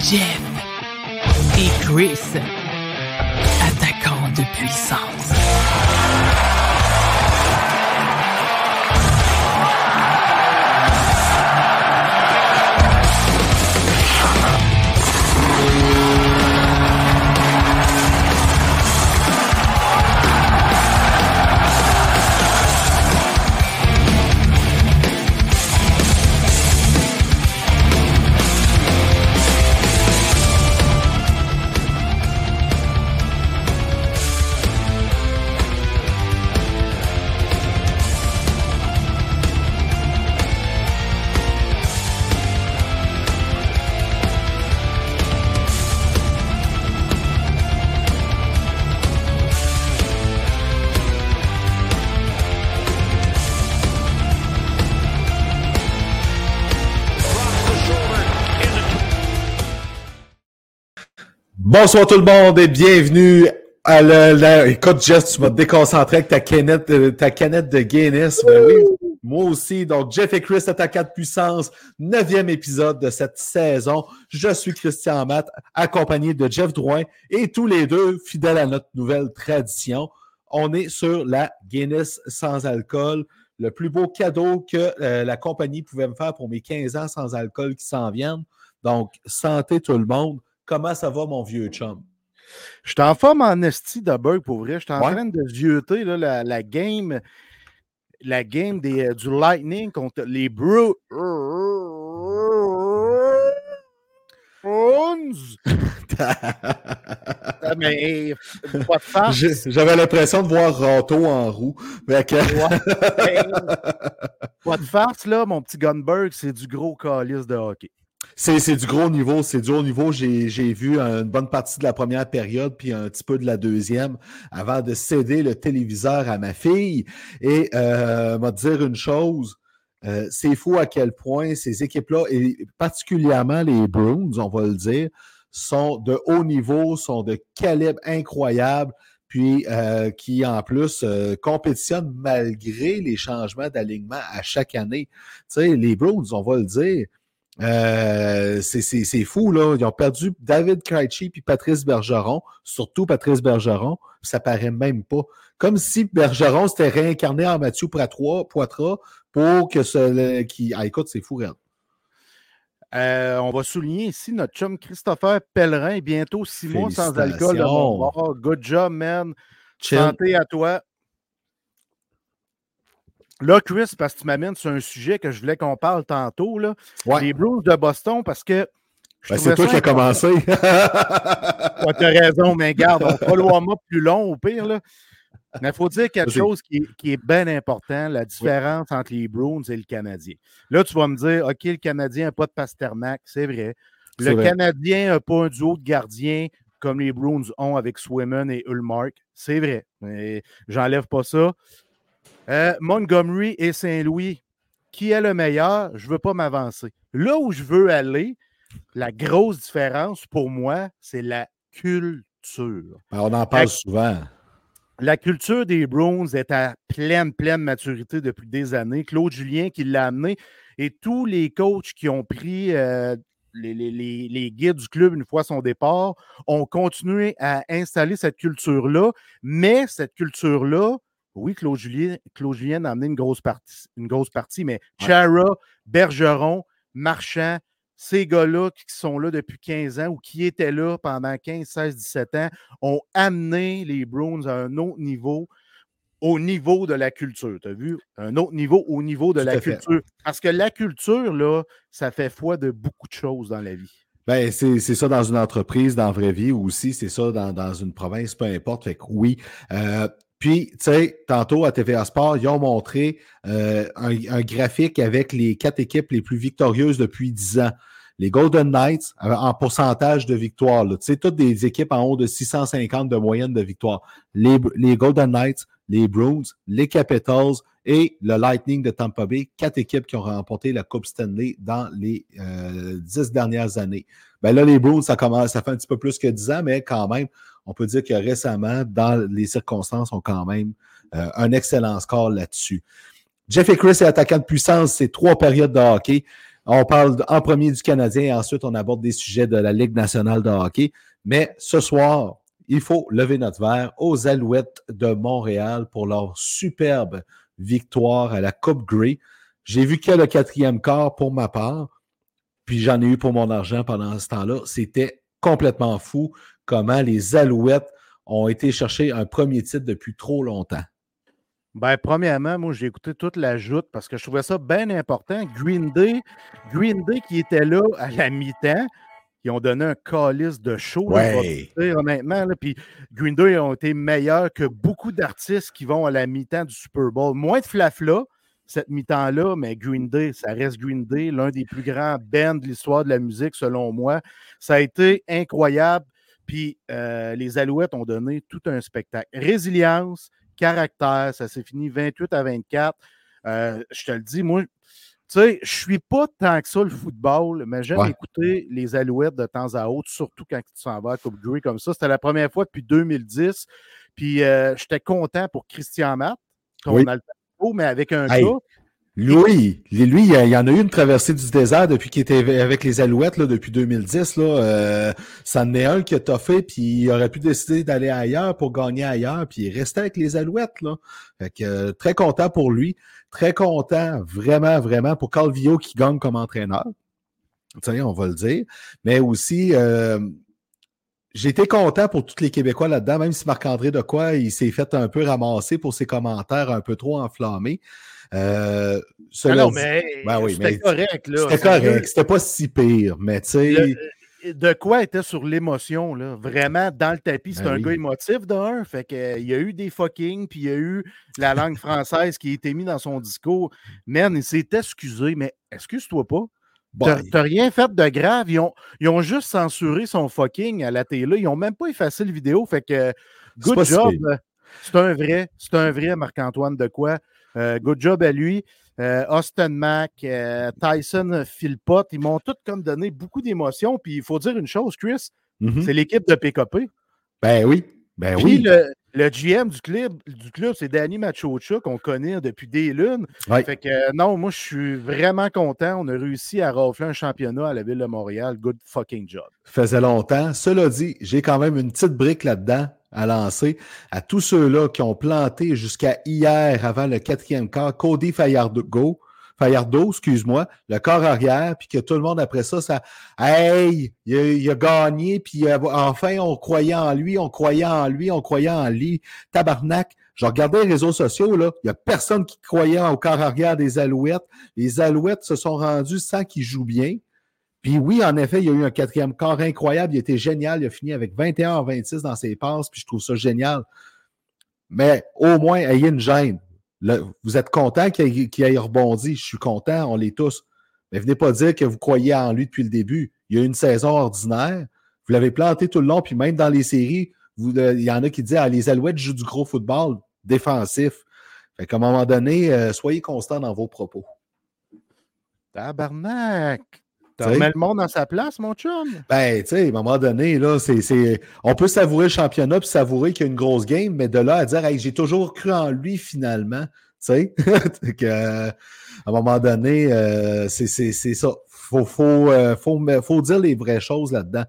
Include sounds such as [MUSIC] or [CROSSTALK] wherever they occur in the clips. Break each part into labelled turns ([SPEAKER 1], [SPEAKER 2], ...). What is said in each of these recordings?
[SPEAKER 1] Jeff et Chris, attaquant de puissance.
[SPEAKER 2] Bonsoir tout le monde et bienvenue à la... Écoute, Jeff, tu m'as déconcentré avec ta canette, euh, ta canette de Guinness. Ben oui, moi aussi. Donc, Jeff et Chris, attaquant de puissance, neuvième épisode de cette saison. Je suis Christian Matt, accompagné de Jeff Drouin et tous les deux, fidèles à notre nouvelle tradition. On est sur la Guinness sans alcool. Le plus beau cadeau que euh, la compagnie pouvait me faire pour mes 15 ans sans alcool qui s'en viennent. Donc, santé tout le monde. Comment ça va, mon vieux chum?
[SPEAKER 3] Je suis en forme en esti de bug pour vrai. Je suis en train de vieuter la, la, game, la game des, euh, du Lightning contre les Bruins. [LAUGHS]
[SPEAKER 2] mais pas de farce. J'avais l'impression de voir Rato en roue. Mais que... [LAUGHS]
[SPEAKER 3] pas de farce, là, mon petit Gunberg, c'est du gros calice de hockey.
[SPEAKER 2] C'est du gros niveau, c'est du haut niveau. J'ai vu une bonne partie de la première période, puis un petit peu de la deuxième, avant de céder le téléviseur à ma fille. Et euh, m'a dire une chose, euh, c'est fou à quel point ces équipes-là, et particulièrement les Bruins, on va le dire, sont de haut niveau, sont de calibre incroyable, puis euh, qui en plus euh, compétitionnent malgré les changements d'alignement à chaque année. Tu les Bruins, on va le dire, euh, c'est fou, là. Ils ont perdu David Krejci puis Patrice Bergeron, surtout Patrice Bergeron, ça paraît même pas. Comme si Bergeron s'était réincarné en Mathieu Poitras, pour que ce qui. Ah, écoute, c'est fou,
[SPEAKER 3] euh, on va souligner ici notre chum Christopher Pellerin, bientôt six mois sans alcool. Good job, man. Santé à toi. Là, Chris, parce que tu m'amènes sur un sujet que je voulais qu'on parle tantôt, là, les Blues de Boston, parce que.
[SPEAKER 2] Ben, c'est toi qui as commencé.
[SPEAKER 3] tu [LAUGHS] as raison, mais garde, on fera le warm-up plus long au pire. Là. Mais il faut dire quelque chose qui, est bien important, la différence entre les Bruins et le Canadien. Là, tu vas me dire, OK, le Canadien n'a pas de Pasternak, c'est vrai. Le Canadien n'a pas un duo de gardiens comme les Bruins ont avec Swimmen et Ulmark, c'est vrai. Mais j'enlève pas ça. Euh, Montgomery et Saint-Louis, qui est le meilleur? Je ne veux pas m'avancer. Là où je veux aller, la grosse différence pour moi, c'est la culture.
[SPEAKER 2] Ben, on en parle souvent.
[SPEAKER 3] La culture des Browns est à pleine, pleine maturité depuis des années. Claude Julien qui l'a amené et tous les coachs qui ont pris euh, les, les, guides du club une fois son départ ont continué à installer cette culture-là. Mais cette culture-là, oui, Claude Julien, Claude Julien a amené une grosse partie, une grosse partie mais Chara, Bergeron, Marchand, ces gars-là qui sont là depuis 15 ans ou qui étaient là pendant 15, 16, 17 ans ont amené les Browns à un autre niveau, au niveau de la culture. Tu as vu? Un autre niveau au niveau de la culture. Parce que la culture, là, ça fait foi de beaucoup de choses dans la vie.
[SPEAKER 2] Ben, c'est ça dans une entreprise, dans la vraie vie, ou aussi c'est ça dans, une province, peu importe. Fait que oui. Euh, puis, tu sais, tantôt à TVA Sport, ils ont montré euh, un, graphique avec les quatre équipes les plus victorieuses depuis dix ans. Les Golden Knights euh, en pourcentage de victoire. Tu sais, toutes des équipes en haut de 650 de moyenne de victoire. Les, les Golden Knights, les Bruins, les Capitals et le Lightning de Tampa Bay, quatre équipes qui ont remporté la Coupe Stanley dans les euh, dix dernières années. Ben là, les Bruins, ça commence, ça fait un petit peu plus que dix ans, mais quand même, on peut dire que récemment, dans les circonstances, ont quand même euh, un excellent score là-dessus. Jeff et Chris est attaquant de puissance, c'est trois périodes de hockey. On parle en premier du Canadien et ensuite on aborde des sujets de la Ligue nationale de hockey. Mais ce soir, il faut lever notre verre aux Alouettes de Montréal pour leur superbe victoire à la Coupe Grey. J'ai vu a le quatrième quart pour ma part, puis j'en ai eu pour mon argent pendant ce temps-là. C'était complètement fou comment les Alouettes ont été chercher un premier titre depuis trop longtemps.
[SPEAKER 3] Ben, premièrement, moi, j'ai écouté toute la joute parce que je trouvais ça bien important. Green Day, Green Day qui était là à la mi-temps, ils ont donné un calice de show,
[SPEAKER 2] Ouais.
[SPEAKER 3] là, honnêtement. Là, puis Green Day ont été meilleurs que beaucoup d'artistes qui vont à la mi-temps du Super Bowl. Moins de flafla cette mi-temps-là, mais Green Day, ça reste Green Day, l'un des plus grands bands de l'histoire de la musique, selon moi. Ça a été incroyable. Puis euh, les Alouettes ont donné tout un spectacle. Résilience, caractère, ça s'est fini 28 à 24. Euh, je te le dis, moi, tu sais, je suis pas tant que ça le football, mais j'aime
[SPEAKER 2] Ouais.
[SPEAKER 3] écouter les Alouettes de temps à autre, surtout quand tu s'en vas à Coupe Grey comme ça. C'était la première fois depuis 2010. Puis euh, j'étais content pour Christian Matt, qu'on
[SPEAKER 2] Oui.
[SPEAKER 3] a le temps, mais avec un
[SPEAKER 2] Hey.
[SPEAKER 3] gars.
[SPEAKER 2] Lui, lui, il y en a eu une traversée du désert depuis qu'il était avec les Alouettes, là, depuis 2010. Là, euh, ça en est un qui a toffé, puis il aurait pu décider d'aller ailleurs pour gagner ailleurs, puis il est resté avec les Alouettes. Là. Fait que, euh, très content pour lui. Très content, vraiment, vraiment, pour Calvillo qui gagne comme entraîneur. Tu sais, on va le dire. Mais aussi, euh, été content pour tous les Québécois là-dedans, même si Marc-André de quoi il s'est fait un peu ramasser pour ses commentaires un peu trop enflammés. Euh, cela
[SPEAKER 3] non, mais
[SPEAKER 2] Ben oui,
[SPEAKER 3] c'était correct. là.
[SPEAKER 2] c'était correct, c'était pas si pire, mais tu sais,
[SPEAKER 3] euh, de quoi était sur l'émotion, là? Vraiment, dans le tapis, c'est
[SPEAKER 2] Ben
[SPEAKER 3] un
[SPEAKER 2] oui.
[SPEAKER 3] gars émotif d'un. Fait que, euh, il y a eu des fucking, puis il y a eu la langue française qui a été mise dans son discours. Man, il s'est excusé, mais excuse-toi pas. T'as rien fait de grave. Ils ont, ils ont juste censuré son fucking à la télé. Ils ont même pas effacé le vidéo. Fait que, good
[SPEAKER 2] si
[SPEAKER 3] job. euh, C'est un vrai. C'est un vrai Marc-Antoine de quoi. Euh, good job à lui. Euh, Austin Mack, euh, Tyson Philpott, ils m'ont tous comme donné beaucoup d'émotions. Puis il faut dire une chose, Chris,
[SPEAKER 2] mhm.
[SPEAKER 3] c'est l'équipe de PKP.
[SPEAKER 2] ben oui, ben
[SPEAKER 3] Puis
[SPEAKER 2] oui.
[SPEAKER 3] le, le GM du club, du club c'est Danny Machocha qu'on connaît depuis des lunes.
[SPEAKER 2] Ouais.
[SPEAKER 3] Fait que euh, non, moi je suis vraiment content. On a réussi à rafler un championnat à la ville de Montréal. Good fucking job.
[SPEAKER 2] faisait longtemps. Cela dit, j'ai quand même une petite brique là-dedans à lancer à tous ceux-là qui ont planté jusqu'à hier avant le quatrième quart, Cody Fayardo, Fayardo, excuse-moi, le corps arrière, puis que tout le monde après ça, ça Hey, il a, il gagné, puis euh, enfin on croyait en lui, on croyait en lui, on croyait en lui. Tabarnak. Je regardais les réseaux sociaux, là, il n'y a personne qui croyait au corps arrière des Alouettes. Les Alouettes se sont rendus sans qu'ils jouent bien. Puis oui, en effet, il y a eu un quatrième quart incroyable. Il était génial. Il a fini avec 21 en 26 dans ses passes. Puis je trouve ça génial. Mais au moins, ayez une gêne. Vous êtes content qu'il ait, rebondi. Je suis content, on l'est tous. Mais venez pas dire que vous croyez en lui depuis le début. Il y a une saison ordinaire. Vous l'avez planté tout le long. Puis même dans les séries, il y en a qui disent ah, les Alouettes jouent du gros football défensif. Fait un moment donné, euh, soyez constant dans vos propos.
[SPEAKER 3] Tabarnak! Tu remets le monde dans sa place, mon chum?
[SPEAKER 2] Ben, tu sais, à un moment donné, là, c'est, on peut savourer le championnat puis savourer qu'il y a une grosse game, mais de là à dire, hey, j'ai toujours cru en lui finalement, tu sais, [LAUGHS] euh, à un moment donné, euh, c'est, ça. Faut, faut, euh, faut, dire les vraies choses là-dedans.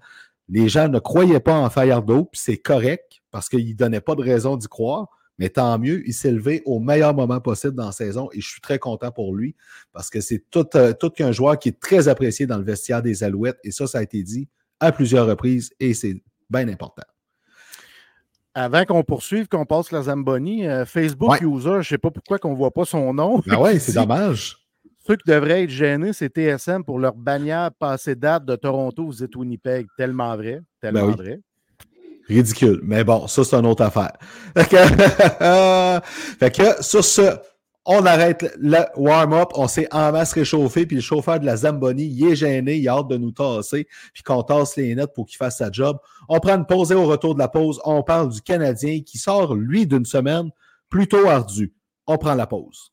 [SPEAKER 2] Les gens ne croyaient pas en Fayardo, puis c'est correct parce qu'ils ne donnaient pas de raison d'y croire. Mais tant mieux, il s'est levé au meilleur moment possible dans la saison et je suis très content pour lui parce que c'est tout, euh, tout qu'un joueur qui est très apprécié dans le vestiaire des Alouettes et ça, ça a été dit à plusieurs reprises et c'est bien important.
[SPEAKER 3] Avant qu'on poursuive, qu'on passe la Zamboni, euh, Facebook
[SPEAKER 2] Ouais.
[SPEAKER 3] user, je ne sais pas pourquoi qu'on ne voit pas son nom.
[SPEAKER 2] Ben ouais, [LAUGHS] c'est dommage.
[SPEAKER 3] Ceux qui devraient être gênés, c'est TSM pour leur bannière passée date de Toronto, vous êtes Winnipeg. Tellement vrai. Tellement
[SPEAKER 2] Ben oui.
[SPEAKER 3] vrai.
[SPEAKER 2] Ridicule. Mais bon, ça, c'est une autre affaire. [LAUGHS] Fait que, [LAUGHS] fait que, sur ce, on arrête le warm-up. On s'est en masse réchauffé. Puis le chauffeur de la Zamboni, il est gêné. Il a hâte de nous tasser. Puis qu'on tasse les nets pour qu'il fasse sa job. On prend une pause et au retour de la pause, on parle du Canadien qui sort, lui, d'une semaine plutôt ardue. On prend la pause.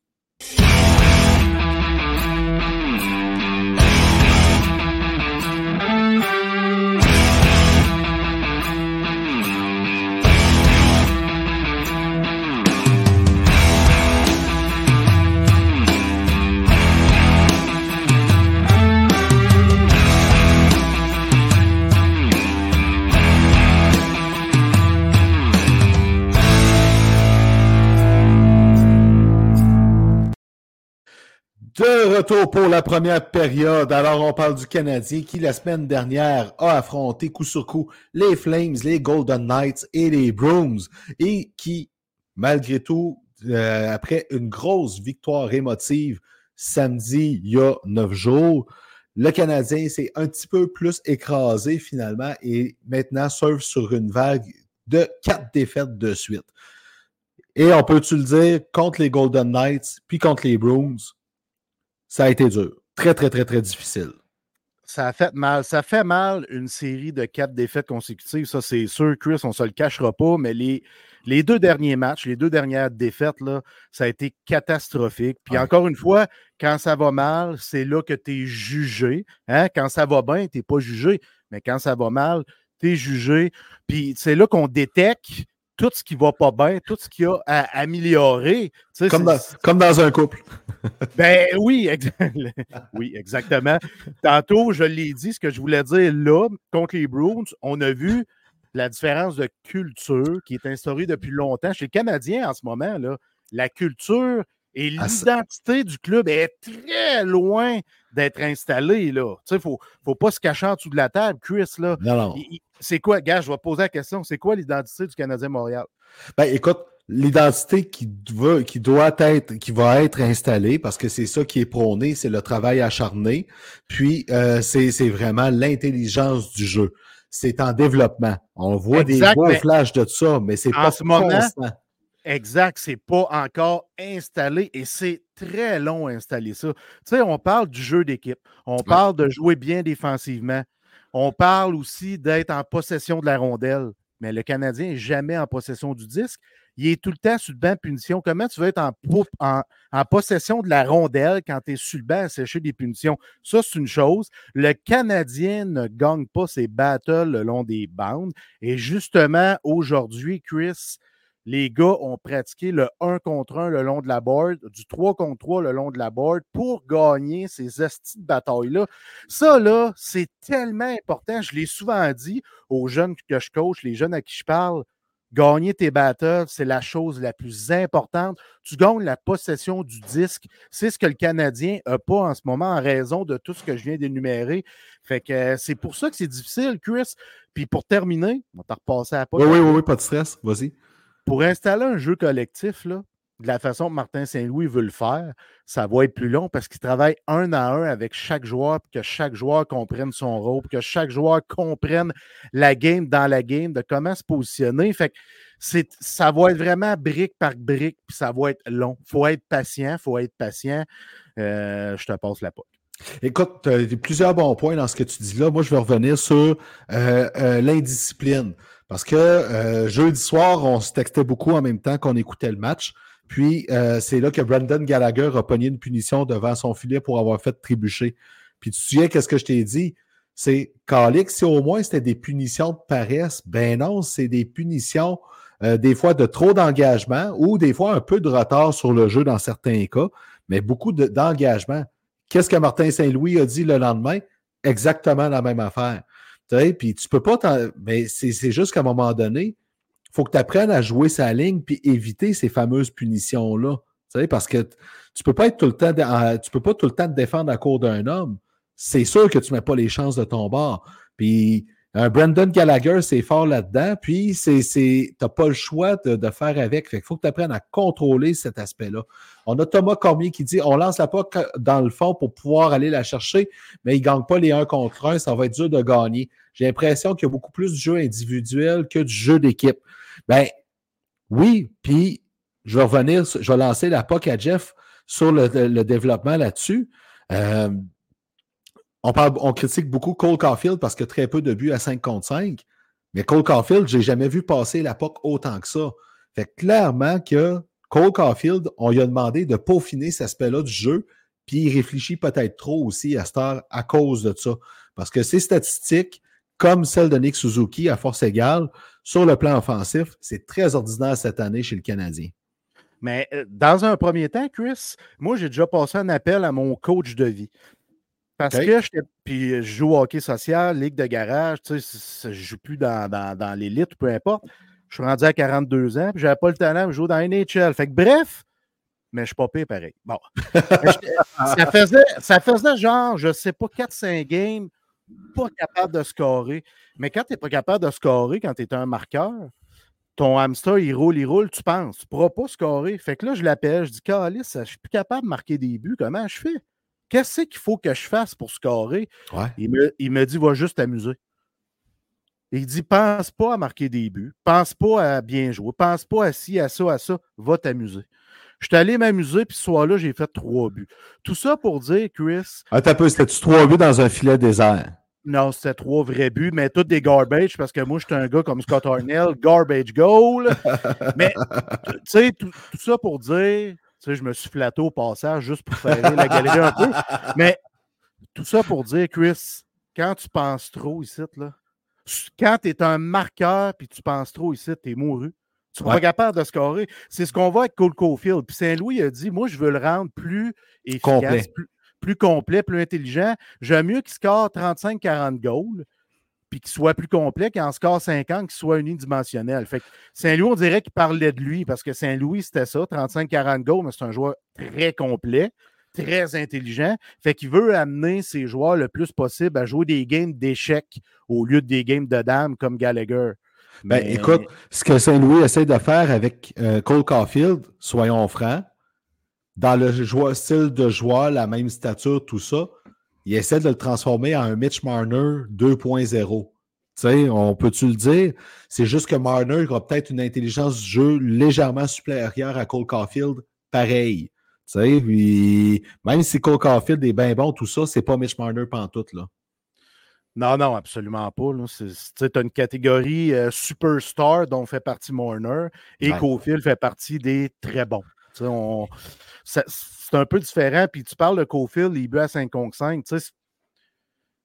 [SPEAKER 2] De retour pour la première période. Alors, on parle du Canadien qui, la semaine dernière, a affronté coup sur coup les Flames, les Golden Knights et les Bruins et qui, malgré tout, euh, après une grosse victoire émotive samedi, il y a neuf jours, le Canadien s'est un petit peu plus écrasé finalement et maintenant surfe sur une vague de quatre défaites de suite. Et on peut-tu le dire, contre les Golden Knights puis contre les Bruins, ça a été dur. Très, très, très, très difficile.
[SPEAKER 3] Ça a fait mal. Ça fait mal une série de quatre défaites consécutives. Ça, c'est sûr, Chris, on ne se le cachera pas, mais les, les deux derniers matchs, les deux dernières défaites, là, ça a été catastrophique. Puis encore une fois, quand ça va mal, c'est là que tu es jugé. Hein? Quand ça va bien, tu n'es pas jugé. Mais quand ça va mal, tu es jugé. Puis c'est là qu'on détecte tout ce qui va pas bien, tout ce qu'il y a à améliorer.
[SPEAKER 2] Comme dans, comme dans, un couple. [LAUGHS]
[SPEAKER 3] ben oui, [LAUGHS] oui, exactement. Tantôt, je l'ai dit, ce que je voulais dire là, contre les Bruins, on a vu la différence de culture qui est instaurée depuis longtemps. Chez les Canadiens, en ce moment, là, la culture et ah, l'identité du club est très loin d'être installée. Il ne faut, faut pas se cacher en dessous de la table, Chris. Là.
[SPEAKER 2] Non, non.
[SPEAKER 3] C'est quoi, gars, je vais poser la question, c'est quoi l'identité du Canadien Montréal?
[SPEAKER 2] Ben, écoute, l'identité qui, qui doit être, qui va être installée, parce que c'est ça qui est prôné, c'est le travail acharné, puis euh, c'est vraiment l'intelligence du jeu. C'est en développement. On voit des beaux flashs de ça, mais c'est pas ce constant.
[SPEAKER 3] Exact, c'est pas encore installé et c'est très long à installer ça. Tu sais, on parle du jeu d'équipe, on parle de jouer bien défensivement, on parle aussi d'être en possession de la rondelle, mais le Canadien n'est jamais en possession du disque. Il est tout le temps sur le banc de punition. Comment tu veux être en, en, possession de la rondelle quand tu es sur le banc à sécher des punitions? Ça, c'est une chose. Le Canadien ne gagne pas ses battles le long des bandes. Et justement, aujourd'hui, Chris, les gars ont pratiqué le 1 contre 1 le long de la board, du 3 contre 3 le long de la board pour gagner ces estis de bataille-là. Ça, là, c'est tellement important. Je l'ai souvent dit aux jeunes que je coach, les jeunes à qui je parle. Gagner tes battles, c'est la chose la plus importante. Tu gagnes la possession du disque. C'est ce que le Canadien n'a pas en ce moment en raison de tout ce que je viens d'énumérer. Fait que euh, c'est pour ça que c'est difficile, Chris. Puis pour terminer, on va repasser à
[SPEAKER 2] pas. Oui, oui, oui, pas de stress. Vas-y.
[SPEAKER 3] Pour installer un jeu collectif, là, de la façon que Martin Saint-Louis veut le faire, ça va être plus long parce qu'il travaille un à un avec chaque joueur, pour que chaque joueur comprenne son rôle, que chaque joueur comprenne la game dans la game, de comment se positionner. Fait que ça va être vraiment brique par brique, puis ça va être long. Il faut être patient, il faut être patient. Euh, je te passe la poque.
[SPEAKER 2] Écoute, tu as plusieurs bons points dans ce que tu dis là. Moi, je vais revenir sur euh, euh, l'indiscipline. Parce que euh, jeudi soir, on se textait beaucoup en même temps qu'on écoutait le match. Puis euh, c'est là que Brandon Gallagher a pogné une punition devant son filet pour avoir fait trébucher. Puis tu te souviens qu'est-ce que je t'ai dit? C'est Calix, si au moins c'était des punitions de paresse, ben non, c'est des punitions euh, des fois de trop d'engagement ou des fois un peu de retard sur le jeu dans certains cas, mais beaucoup d'engagement. Qu'est-ce que Martin Saint-Louis a dit le lendemain? Exactement la même affaire. Puis tu peux pas. Mais c'est juste qu'à un moment donné, il faut que tu apprennes à jouer sa ligne puis éviter ces fameuses punitions-là. Parce que tu peux pas être tout le temps. tu peux pas tout le temps te défendre à court d'un homme. C'est sûr que tu mets pas les chances de ton bord. Puis un Brandon Gallagher, c'est fort là-dedans. Puis, tu n'as pas le choix de, faire avec. Il faut que tu apprennes à contrôler cet aspect-là. On a Thomas Cormier qui dit on lance la POC dans le fond pour pouvoir aller la chercher, mais il ne gagne pas les 1 contre 1. Ça va être dur de gagner. J'ai l'impression qu'il y a beaucoup plus de jeu individuel que du jeu d'équipe. Ben, oui, puis je vais revenir, je vais lancer la POC à Jeff sur le, développement là-dessus. Euh, on, parle, on critique beaucoup Cole Caulfield parce que très peu de buts à 5 contre 5. Mais Cole Caulfield, je n'ai jamais vu passer la POC autant que ça. Fait clairement que Cole Caulfield, on lui a demandé de peaufiner cet aspect-là du jeu, puis il réfléchit peut-être trop aussi à cette heure à cause de ça. Parce que ces statistiques, comme celles de Nick Suzuki à force égale, sur le plan offensif, c'est très ordinaire cette année chez le Canadien.
[SPEAKER 3] Mais euh, dans un premier temps, Chris, moi, j'ai déjà passé un appel à mon coach de vie. Parce que je, puis je joue au hockey social, ligue de garage, tu sais, je joue plus dans, dans, l'élite, peu importe. Je suis rendu à 42 ans, puis j'avais pas le talent de jouer dans NHL. Fait que bref, mais je suis pas pire pareil. Bon. [LAUGHS] ça, faisait, ça faisait genre, je sais pas, 4-5 games, pas capable de scorer. Mais quand tu n'es pas capable de scorer, quand tu es un marqueur, ton hamster, il roule, il roule, tu penses, tu ne pourras pas scorer. Fait que là, je l'appelle, je dis, Calice, je suis plus capable de marquer des buts, comment je fais? Qu'est-ce qu'il faut que je fasse pour scorer? Il, me, il me dit, va juste t'amuser. Il dit, pense pas à marquer des buts, pense pas à bien jouer, pense pas à ci, à ça, à ça, va t'amuser. Je suis allé m'amuser, puis ce soir-là, j'ai fait trois buts. Tout ça pour dire, Chris.
[SPEAKER 2] Attends un peu, c'était-tu trois buts dans un filet désert?
[SPEAKER 3] Non, c'était trois vrais buts, mais tous des garbage parce que moi, j'étais un gars comme Scott Arnell, garbage goal. mais, tu sais, tout, ça pour dire, tu sais, je me suis flatté au passage juste pour faire la galerie un peu. Mais tout ça pour dire, Chris, quand tu penses trop ici, là, quand tu es un marqueur puis tu penses trop ici, tu es mouru. Tu n'es pas capable de scorer. C'est ce qu'on voit avec Cole Caulfield. Puis Saint-Louis a dit Moi, je veux le rendre plus efficace, plus, complet, plus intelligent. J'aime mieux qu'il score 35-40 goals, puis qu'il soit plus complet, qu'en score 50, qu'il soit unidimensionnel. Fait que Saint-Louis, on dirait qu'il parlait de lui parce que Saint-Louis, c'était ça, 35-40 goals, mais c'est un joueur très complet très intelligent. Fait qu'il veut amener ses joueurs le plus possible à jouer des games d'échecs au lieu de des games de dames comme Gallagher.
[SPEAKER 2] Ben, écoute, ce que Saint-Louis essaie de faire avec euh, Cole Caulfield, soyons francs, dans le style de joueur, la même stature, tout ça, il essaie de le transformer en un Mitch Marner 2.0. On peut-tu le dire? C'est juste que Marner a peut-être une intelligence du jeu légèrement supérieure à Cole Caulfield, pareil. Puis, même si Cole Caulfield est bien bon, tout ça, c'est pas Mitch Marner pantoute, là.
[SPEAKER 3] Non, non, absolument pas. Tu as une catégorie euh, superstar dont fait partie Marner et ouais. fait partie des très bons. c'est un peu différent. Puis tu parles de Cofield, il but à 5 contre 5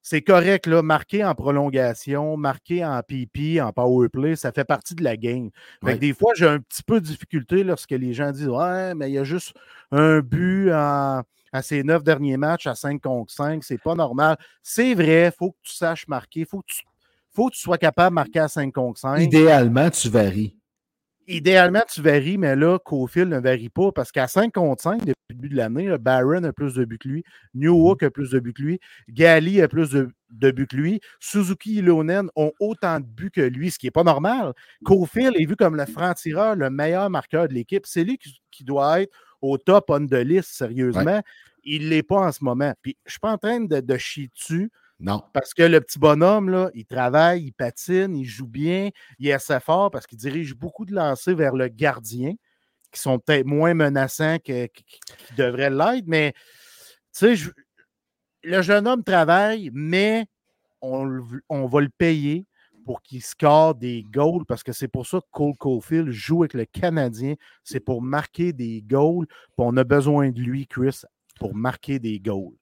[SPEAKER 3] c'est correct, là, marqué en prolongation, marqué en PP, en power play, ça fait partie de la game. des fois, j'ai un petit peu de difficulté lorsque les gens disent Ouais, mais il y a juste un but à ces neuf derniers matchs à 5 contre 5, c'est pas normal. C'est vrai, il faut que tu saches marquer, il faut, que tu, faut que tu sois capable de marquer à 5 contre 5.
[SPEAKER 2] Idéalement, tu varies.
[SPEAKER 3] Idéalement, tu varies, mais là, Cofield ne varie pas parce qu'à 5 contre 5, depuis le début de l'année, Barron a plus de buts que lui, Newhook a plus de buts que lui, Gali a plus de, buts que lui, Suzuki et Lonen ont autant de buts que lui, ce qui n'est pas normal. Cofield est vu comme le franc-tireur, le meilleur marqueur de l'équipe. C'est lui qui, doit être au top on the list, sérieusement. Il ne l'est pas en ce moment. Puis je ne suis pas en train de, de chier dessus.
[SPEAKER 2] Non.
[SPEAKER 3] Parce que le petit bonhomme, là, il travaille, il patine, il joue bien, il est assez fort parce qu'il dirige beaucoup de lancers vers le gardien, qui sont peut-être moins menaçants que, qui devraient l'être. Mais, tu sais, le jeune homme travaille, mais on, on va le payer pour qu'il score des goals parce que c'est pour ça que Cole Caulfield joue avec le Canadien. C'est pour marquer des goals. on a besoin de lui, Chris, pour marquer des goals.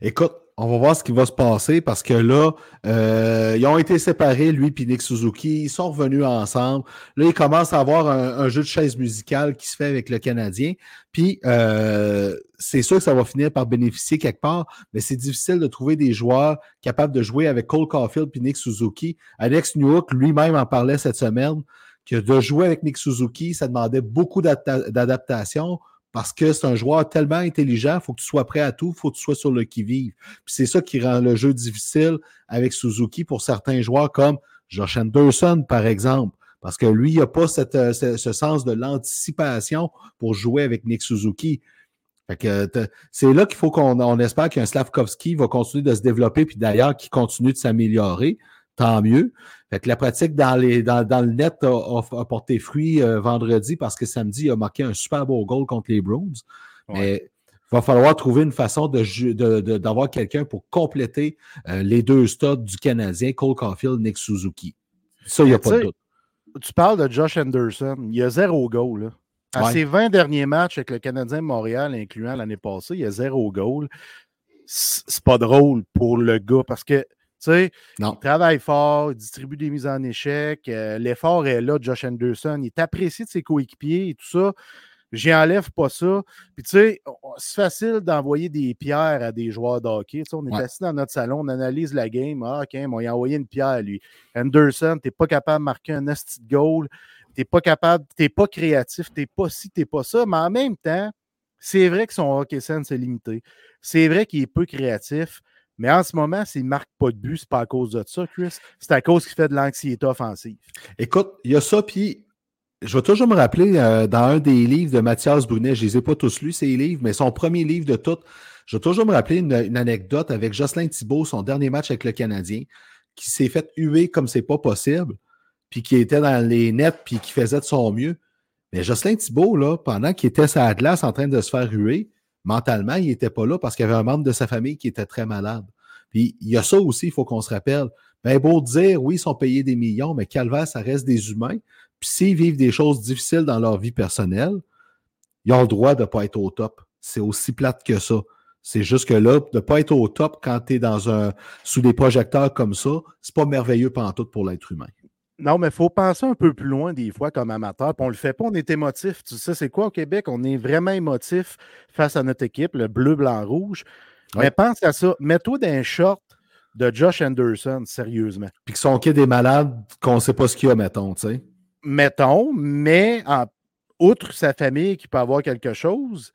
[SPEAKER 2] Écoute, on va voir ce qui va se passer parce que là, euh, ils ont été séparés, lui et Nick Suzuki. Ils sont revenus ensemble. Là, ils commencent à avoir un, jeu de chaise musicale qui se fait avec le Canadien. Puis, euh, c'est sûr que ça va finir par bénéficier quelque part, mais c'est difficile de trouver des joueurs capables de jouer avec Cole Caulfield et Nick Suzuki. Alex Newhook lui-même en parlait cette semaine que de jouer avec Nick Suzuki, ça demandait beaucoup d'adaptation parce que c'est un joueur tellement intelligent, il faut que tu sois prêt à tout, il faut que tu sois sur le qui-vive. Puis c'est ça qui rend le jeu difficile avec Suzuki pour certains joueurs comme Josh Anderson, par exemple. Parce que lui, il n'a pas euh, ce, sens de l'anticipation pour jouer avec Nick Suzuki. c'est là qu'il faut qu'on espère qu'un Slavkovski va continuer de se développer, puis d'ailleurs qu'il continue de s'améliorer tant mieux. Fait la pratique dans, les, dans, le net a, porté fruit euh, vendredi parce que samedi, il a marqué un super beau goal contre les Bruins. Mais il va falloir trouver une façon d'avoir quelqu'un pour compléter euh, les deux studs du Canadien, Cole Caulfield, Nick Suzuki. Ça, il n'y a pas de doute.
[SPEAKER 3] Tu parles de Josh Anderson. Il y a zéro goal. À ses 20 derniers matchs avec le Canadien de Montréal, incluant l'année passée, il y a zéro goal. C'est pas drôle pour le gars parce que sais, il travaille fort, il distribue des mises en échec. Euh, l'effort est là, Josh Anderson. Il est apprécié de ses coéquipiers et tout ça. J'enlève pas ça. Puis, tu sais, c'est facile d'envoyer des pierres à des joueurs de hockey. on est assis dans notre salon, on analyse la game. Ah, OK, on a envoyé une pierre à lui. Anderson, tu n'es pas capable de marquer un nasty goal. Tu n'es pas capable, tu n'es pas créatif, tu n'es pas ci, tu n'es pas ça. Mais en même temps, C'est vrai que son hockey sense est limité. C'est vrai qu'il est peu créatif. Mais en ce moment, s'il ne marque pas de but, c'est pas à cause de ça, Chris. C'est à cause qu'il fait de l'anxiété offensive.
[SPEAKER 2] Écoute, il y a ça, puis je vais toujours me rappeler euh, dans un des livres de Mathias Brunet, je ne les ai pas tous lus, ces livres, mais son premier livre de tout, je vais toujours me rappeler une, anecdote avec Jocelyn Thibault, son dernier match avec le Canadien, qui s'est fait huer comme c'est pas possible, puis qui était dans les nets, puis qui faisait de son mieux. Mais Jocelyn Thibault, là, pendant qu'il était la glace en train de se faire huer, mentalement, il n'était pas là parce qu'il y avait un membre de sa famille qui était très malade. Puis il y a ça aussi, il faut qu'on se rappelle. Bien beau dire, oui, ils sont payés des millions, mais calvaire, ça reste des humains. Puis s'ils vivent des choses difficiles dans leur vie personnelle, ils ont le droit de ne pas être au top. C'est aussi plate que ça. C'est juste que là, de ne pas être au top quand tu es dans un, sous des projecteurs comme ça, c'est pas merveilleux pendant tout pour l'être humain.
[SPEAKER 3] Non, mais il faut penser un peu plus loin des fois comme amateur. Puis on le fait pas, on est émotif. Tu sais, c'est quoi au Québec? On est vraiment émotif face à notre équipe, le bleu, blanc, rouge. Mais pense à ça. Mets-toi dans un short de Josh Anderson, sérieusement.
[SPEAKER 2] Puis que son kid est malade, qu'on ne sait pas ce qu'il y a, mettons, tu sais
[SPEAKER 3] mettons, mais outre sa famille qui peut avoir quelque chose,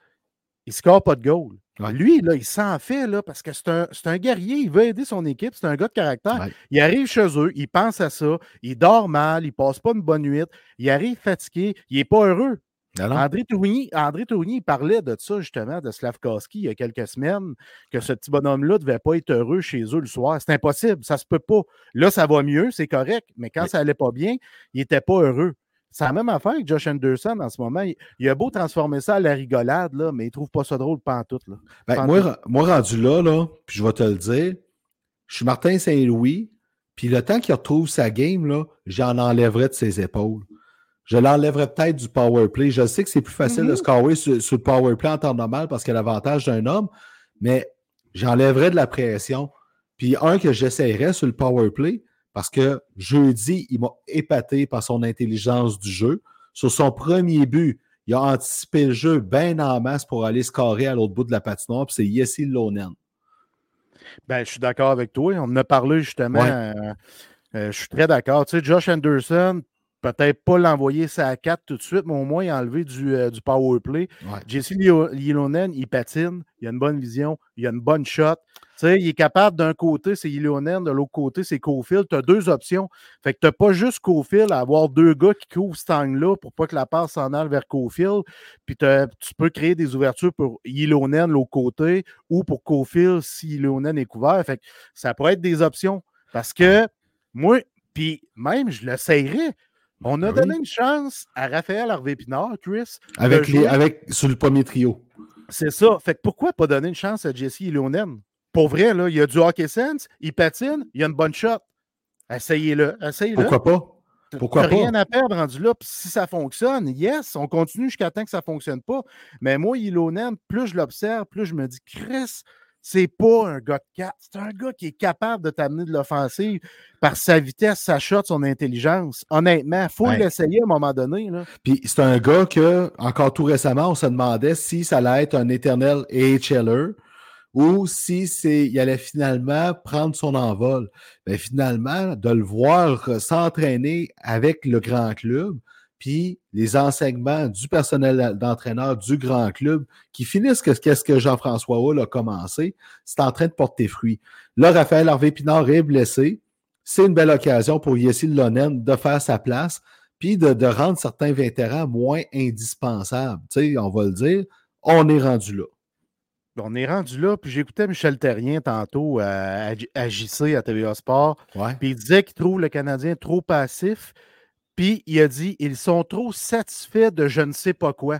[SPEAKER 3] il ne score pas de goal. Lui, là, il s'en fait là, parce que c'est un, guerrier, il veut aider son équipe, c'est un gars de caractère. Il arrive chez eux, il pense à ça, il dort mal, il passe pas une bonne nuit, il arrive fatigué, il n'est pas heureux. André Tourigny, André Tourigny parlait de ça justement, de Slavkowski il y a quelques semaines, que ce petit bonhomme-là ne devait pas être heureux chez eux le soir. C'est impossible, ça se peut pas. Là, ça va mieux, c'est correct, mais quand ça allait pas bien, il n'était pas heureux. C'est la même affaire avec Josh Anderson en ce moment. Il, a beau transformer ça à la rigolade, là, mais il trouve pas ça drôle pantoute. Là.
[SPEAKER 2] Ben, moi, moi, rendu là, là puis je vais te le dire, je suis Martin Saint-Louis, puis le temps qu'il retrouve sa game, là, j'en enlèverais de ses épaules. Je l'enlèverais peut-être du power play. Je sais que c'est plus facile de mm-hmm. scorer sur, sur, le power play en temps normal parce qu'il a l'avantage d'un homme, mais j'enlèverais de la pression. Puis un que j'essayerais sur le power play parce que jeudi, il m'a épaté par son intelligence du jeu. Sur son premier but, il a anticipé le jeu bien en masse pour aller scorer à l'autre bout de la patinoire, puis c'est Yessi Lonen.
[SPEAKER 3] Ben, je suis d'accord avec toi. On en a parlé justement. Euh, euh, je suis très d'accord. Tu sais, Josh Anderson, peut-être pas l'envoyer à 4 tout de suite, mais au moins enlever du, euh, du power play. Jesse Lilonen, il patine, il a une bonne vision, il a une bonne shot. Sais, il est capable d'un côté, c'est Ilonen, de l'autre côté, c'est Cofield. Tu as deux options. Fait que tu n'as pas juste Cofield à avoir deux gars qui couvrent cet angle-là pour pas que la passe s'en aille vers Cofield. Puis tu peux créer des ouvertures pour Ilonen, l'autre côté, ou pour Cofield si Ilonen est couvert. Fait que ça pourrait être des options. Parce que moi, puis même, je l'essayerais. On a ben donné une chance à Raphaël Harvey-Pinard, Chris.
[SPEAKER 2] Avec, les, avec sur le premier trio.
[SPEAKER 3] C'est ça. Fait que pourquoi pas donner une chance à Jesse Ilonen? Pour vrai, là, il y a du hockey sense, il patine, il y a une bonne shot. Essayez-le. Essayez-le.
[SPEAKER 2] Pourquoi pas? Pourquoi pas?
[SPEAKER 3] rien à perdre rendu là. si ça fonctionne, yes, on continue jusqu'à temps que ça ne fonctionne pas. Mais moi, Ilonen, plus je l'observe, plus je me dis, Chris, c'est pas un gars de 4. C'est un gars qui est capable de t'amener de l'offensive par sa vitesse, sa shot, son intelligence. Honnêtement, il faut l'essayer à un moment donné. Là.
[SPEAKER 2] Puis c'est un gars que, encore tout récemment, on se demandait si ça allait être un éternel AHLer ou si c'est, il allait finalement prendre son envol. Mais finalement, de le voir s'entraîner avec le grand club, puis les enseignements du personnel d'entraîneur du grand club qui finissent qu'est-ce que Jean-François Hull a commencé, c'est en train de porter fruit. Là, Raphaël Harvey-Pinard est blessé. C'est une belle occasion pour Yessil Lonen de faire sa place, puis de, rendre certains vétérans moins indispensables. Tu on va le dire, on est rendu là.
[SPEAKER 3] On est rendu là, puis j'écoutais Michel Terrien tantôt à, à, JC, à TVA Sport, puis il disait qu'il trouve le Canadien trop passif, puis il a dit ils sont trop satisfaits de je ne sais pas quoi.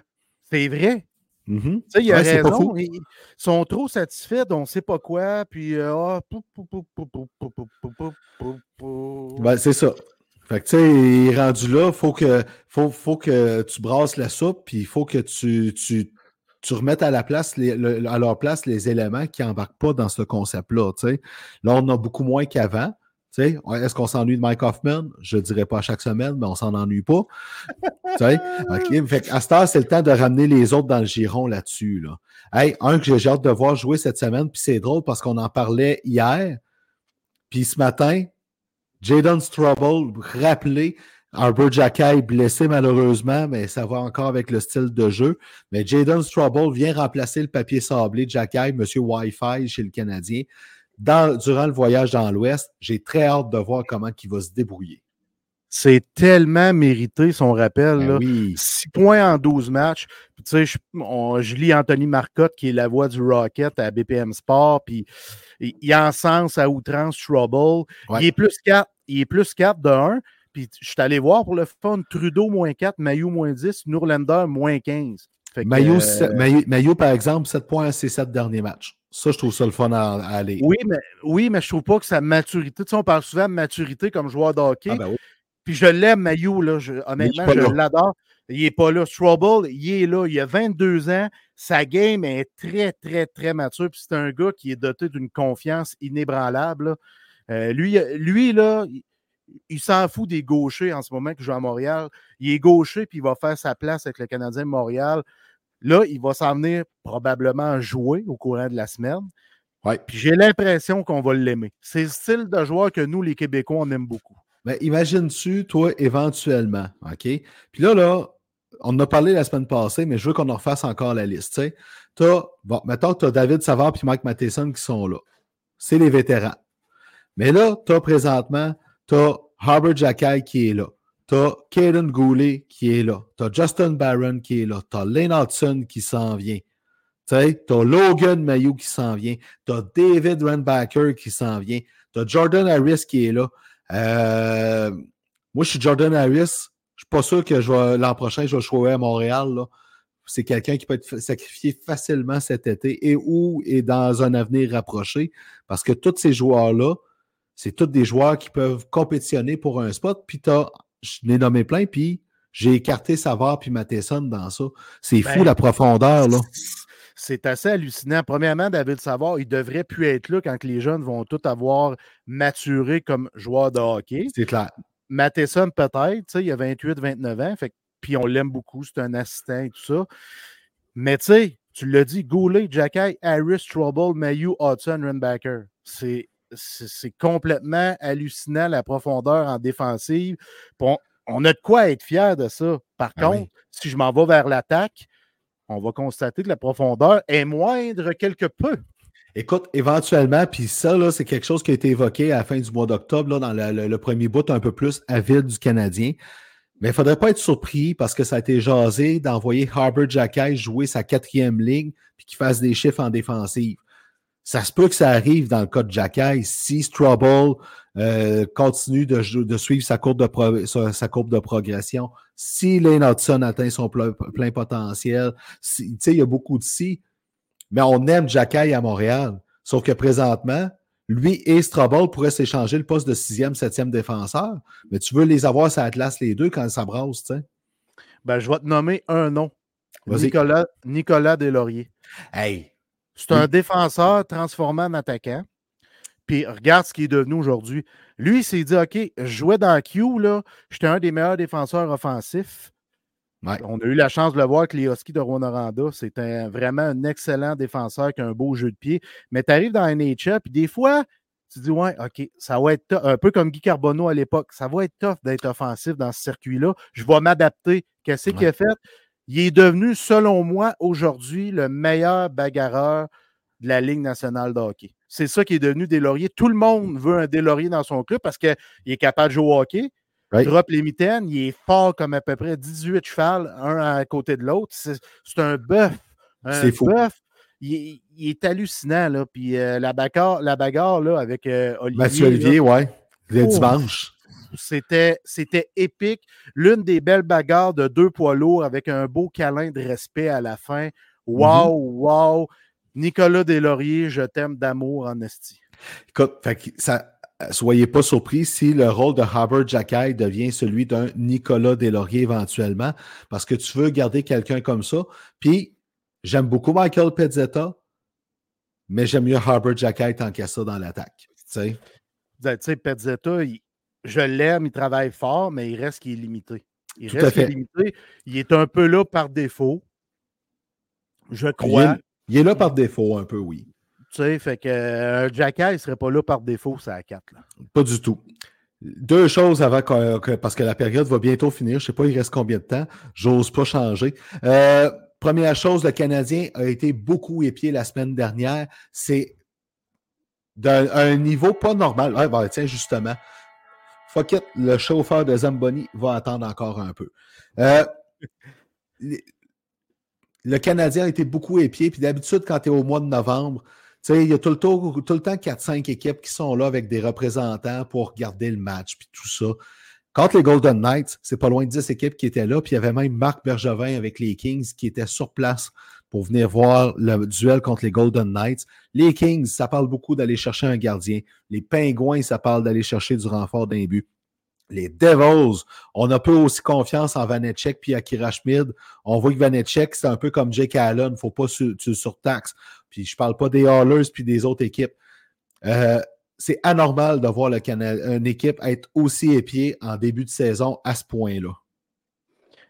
[SPEAKER 3] C'est vrai.
[SPEAKER 2] Mm-hmm.
[SPEAKER 3] Il a raison. Ils sont trop satisfaits d'on ne sait pas quoi. Puis,
[SPEAKER 2] c'est ça. Fait que, tu sais, il est rendu là, il faut que, faut, faut que tu brasses la soupe, puis il faut que tu, tu, tu remettes à, la place à leur place les éléments qui n'embarquent pas dans ce concept-là. Là, on a beaucoup moins qu'avant. Est-ce qu'on s'ennuie de Mike Hoffman? Je ne dirais pas chaque semaine, mais on s'en ennuie pas. Fait à ce temps, c'est le temps de ramener les autres dans le giron là-dessus. Là. un que j'ai hâte de voir jouer cette semaine, puis c'est drôle parce qu'on en parlait hier. Puis ce matin, Jaden Strubble rappelé Arbor Jacky blessé malheureusement, mais ça va encore avec le style de jeu. Mais Jaden Strouble vient remplacer le papier sablé de Jacky, Monsieur Wi-Fi chez le Canadien. durant le voyage dans l'Ouest, j'ai très hâte de voir comment il va se débrouiller.
[SPEAKER 3] C'est tellement mérité son rappel.
[SPEAKER 2] Ben
[SPEAKER 3] là.
[SPEAKER 2] oui.
[SPEAKER 3] 6 points en 12 matchs. Puis, tu sais, je, on- je lis Anthony Marcotte, qui est la voix du Rocket à BPM Sport. Puis il, il encense à outrance Trouble.
[SPEAKER 2] Ouais.
[SPEAKER 3] Il est plus 4. Il est plus 4 de 1. Puis je suis allé voir pour le fun Trudeau moins 4, Mayu moins 10, Nourlander moins 15. Fait que,
[SPEAKER 2] Maillot,
[SPEAKER 3] euh,
[SPEAKER 2] Maillot- Maillot, par exemple, 7 points à ses 7 derniers matchs. Ça, je trouve ça le fun à, à aller.
[SPEAKER 3] oui, mais, oui, mais je trouve pas que sa maturité, tu sais, on parle souvent de maturité comme joueur de hockey.
[SPEAKER 2] Ah, ben oui.
[SPEAKER 3] Puis je l'aime, Mayu, là. je- honnêtement, je l'adore. Il n'est pas là. Strouble, il est là. Il a 22 ans. Sa game est très, très, très mature. Puis c'est un gars qui est doté d'une confiance inébranlable. là. Euh, lui, lui, là, il, s'en fout des gauchers en ce moment qui jouent à Montréal. Il est gaucher, puis il va faire sa place avec le Canadien de Montréal. Là, il va s'en venir probablement jouer au courant de la semaine.
[SPEAKER 2] Ouais.
[SPEAKER 3] Puis j'ai l'impression qu'on va l'aimer. C'est le style de joueur que nous, les Québécois, on aime beaucoup.
[SPEAKER 2] Mais imagine-tu, toi, éventuellement, OK? Puis là, là, on en a parlé la semaine passée, mais je veux qu'on en refasse encore la liste. tu. T'as, bon, mettons que tu as David Savard et Mike Matheson qui sont là. C'est les vétérans. Mais là, tu as présentement, tu as Harbor qui est là. Tu as Caden Goulet qui est là. Tu as Justin Barron qui est là. Tu as Lane Hudson qui s'en vient. Tu as Logan Mayou qui s'en vient. Tu as David Renbacker qui s'en vient. Tu as Jordan Harris qui est là. Euh, moi, je suis Jordan Harris. Je suis pas sûr que l'an prochain, je vais jouer à Montréal. C'est quelqu'un qui peut être sacrifié facilement cet été et ou est dans un avenir rapproché parce que tous ces joueurs-là, c'est tous des joueurs qui peuvent compétitionner pour un spot. Puis t'as- je n'ai nommé plein, puis j'ai écarté Savard puis Matheson dans ça. C'est fou
[SPEAKER 3] Ben,
[SPEAKER 2] la profondeur. Là.
[SPEAKER 3] C'est assez hallucinant. Premièrement, David Savard, il devrait plus être là quand les jeunes vont tous avoir maturé comme joueurs de hockey.
[SPEAKER 2] C'est clair.
[SPEAKER 3] Matheson, peut-être, il a 28-29 ans, fait, puis on l'aime beaucoup, c'est un assistant et tout ça. Mais tu sais, tu l'as dit, Goulet, Jacky, Harris, Trouble, Mayu, Hudson, Renbacker. C'est c'est- complètement hallucinant la profondeur en défensive. On, on a de quoi être fier de ça. Par
[SPEAKER 2] Ah oui.
[SPEAKER 3] contre, si je m'en vais vers l'attaque, on va constater que la profondeur est moindre quelque peu.
[SPEAKER 2] Écoute, éventuellement, puis ça, c'est quelque chose qui a été évoqué à la fin du mois d'octobre, dans le, le- le premier bout un peu plus avide du Canadien. Mais il ne faudrait pas être surpris parce que ça a été jasé d'envoyer Harbour Jacky jouer sa quatrième ligne puis qu'il fasse des chiffres en défensive. Ça se peut que ça arrive dans le cas de Jacky si Strouble euh, continue de, suivre sa courbe de, pro- sa, sa courbe de progression, si Lane Hudson atteint son ple- plein potentiel. si- Tu sais, il y a beaucoup de si. Mais on aime Jacky à Montréal. Sauf que présentement, lui et Strobel pourraient s'échanger le poste de sixième, septième défenseur. Mais tu veux les avoir sur Atlas les deux quand ça brasse, tu sais.
[SPEAKER 3] Ben, je vais te nommer un nom. Nicolas, Nicolas Deslauriers.
[SPEAKER 2] Hey!
[SPEAKER 3] C'est un défenseur transformé en attaquant. Puis regarde ce qu'il est devenu aujourd'hui. Lui, il s'est dit OK, je jouais dans Q, là, j'étais un des meilleurs défenseurs offensifs.
[SPEAKER 2] Ouais.
[SPEAKER 3] On a eu la chance de le voir avec Leoski de Rwanda. C'est un- vraiment un excellent défenseur qui a un beau jeu de pied. Mais tu arrives dans un NHL, puis des fois, tu dis Ouais, OK, ça va être tough. un peu comme Guy Carbonneau à l'époque. Ça va être tough d'être offensif dans ce circuit-là. Je vais m'adapter. Qu'est-ce qu'il
[SPEAKER 2] Ouais.
[SPEAKER 3] a fait? Il est devenu, selon moi, aujourd'hui, le meilleur bagarreur de la Ligue nationale de hockey. C'est ça qui est devenu Deslauriers. Tout le monde veut un Deslauriers dans son club parce qu'il est capable de jouer au hockey. Il drop les mitaines, il est fort comme à peu près 18 chevals, un à côté de l'autre. C'est un bœuf.
[SPEAKER 2] C'est fou.
[SPEAKER 3] bœuf. Il, est- il est hallucinant. Là. Puis euh, la bagarre, la bagarre là, avec euh, Olivier.
[SPEAKER 2] Mathieu
[SPEAKER 3] là,
[SPEAKER 2] Olivier, ouais. Le
[SPEAKER 3] Oh.
[SPEAKER 2] dimanche.
[SPEAKER 3] C'était, c'était épique. L'une des belles bagarres de deux poids lourds avec un beau câlin de respect à la fin. Wow, wow. Nicolas Deslauriers, je t'aime d'amour en esti.
[SPEAKER 2] Écoute, fait ça, soyez pas surpris si le rôle de Harbor Jacky devient celui d'un Nicolas Deslauriers éventuellement, parce que tu veux garder quelqu'un comme ça. Puis, j'aime beaucoup Michael Pezzetta, mais j'aime mieux Harbor Jacky tant qu'à ça dans l'attaque. Tu sais?
[SPEAKER 3] Tu sais, Pezzetta, il- je l'aime, il travaille fort, mais il reste qu'il est limité. Il
[SPEAKER 2] Tout
[SPEAKER 3] reste qu'il est limité. Il est un peu là par défaut. Je
[SPEAKER 2] Il
[SPEAKER 3] crois.
[SPEAKER 2] est, il est là par défaut un peu, oui.
[SPEAKER 3] Tu sais, fait que euh, un Jacky, il serait pas là par défaut, c'est à 4. Là.
[SPEAKER 2] Pas du tout. Deux choses avant que, parce que la période va bientôt finir. Je ne sais pas, il reste combien de temps? J'ose pas changer. Euh, première chose, le Canadien a été beaucoup épié la semaine dernière. C'est d'un niveau pas normal. Ouais, ben, tiens, justement. Fuck it, le chauffeur de Zamboni va attendre encore un peu. Euh, [LAUGHS] le Canadien a été beaucoup épié. Puis d'habitude, quand tu es au mois de novembre, il y a tout le, temps, tout le temps 4-5 équipes qui sont là avec des représentants pour regarder le match, puis tout ça. Contre les Golden Knights, c'est pas loin de 10 équipes qui étaient là, puis il y avait même Marc Bergevin avec les Kings qui était sur place pour venir voir le duel contre les Golden Knights. Les Kings, ça parle beaucoup d'aller chercher un gardien. Les Pingouins, ça parle d'aller chercher du renfort d'un but. Les Devils, on a peu aussi confiance en Vanetchek puis Akira Schmid. On voit que Vanetchek, c'est un peu comme Jake Allen, faut pas tu sur surtaxe. Puis je parle pas des Hallers puis des autres équipes. Euh, c'est anormal de voir le une équipe être aussi épiée en début de saison à ce point-là.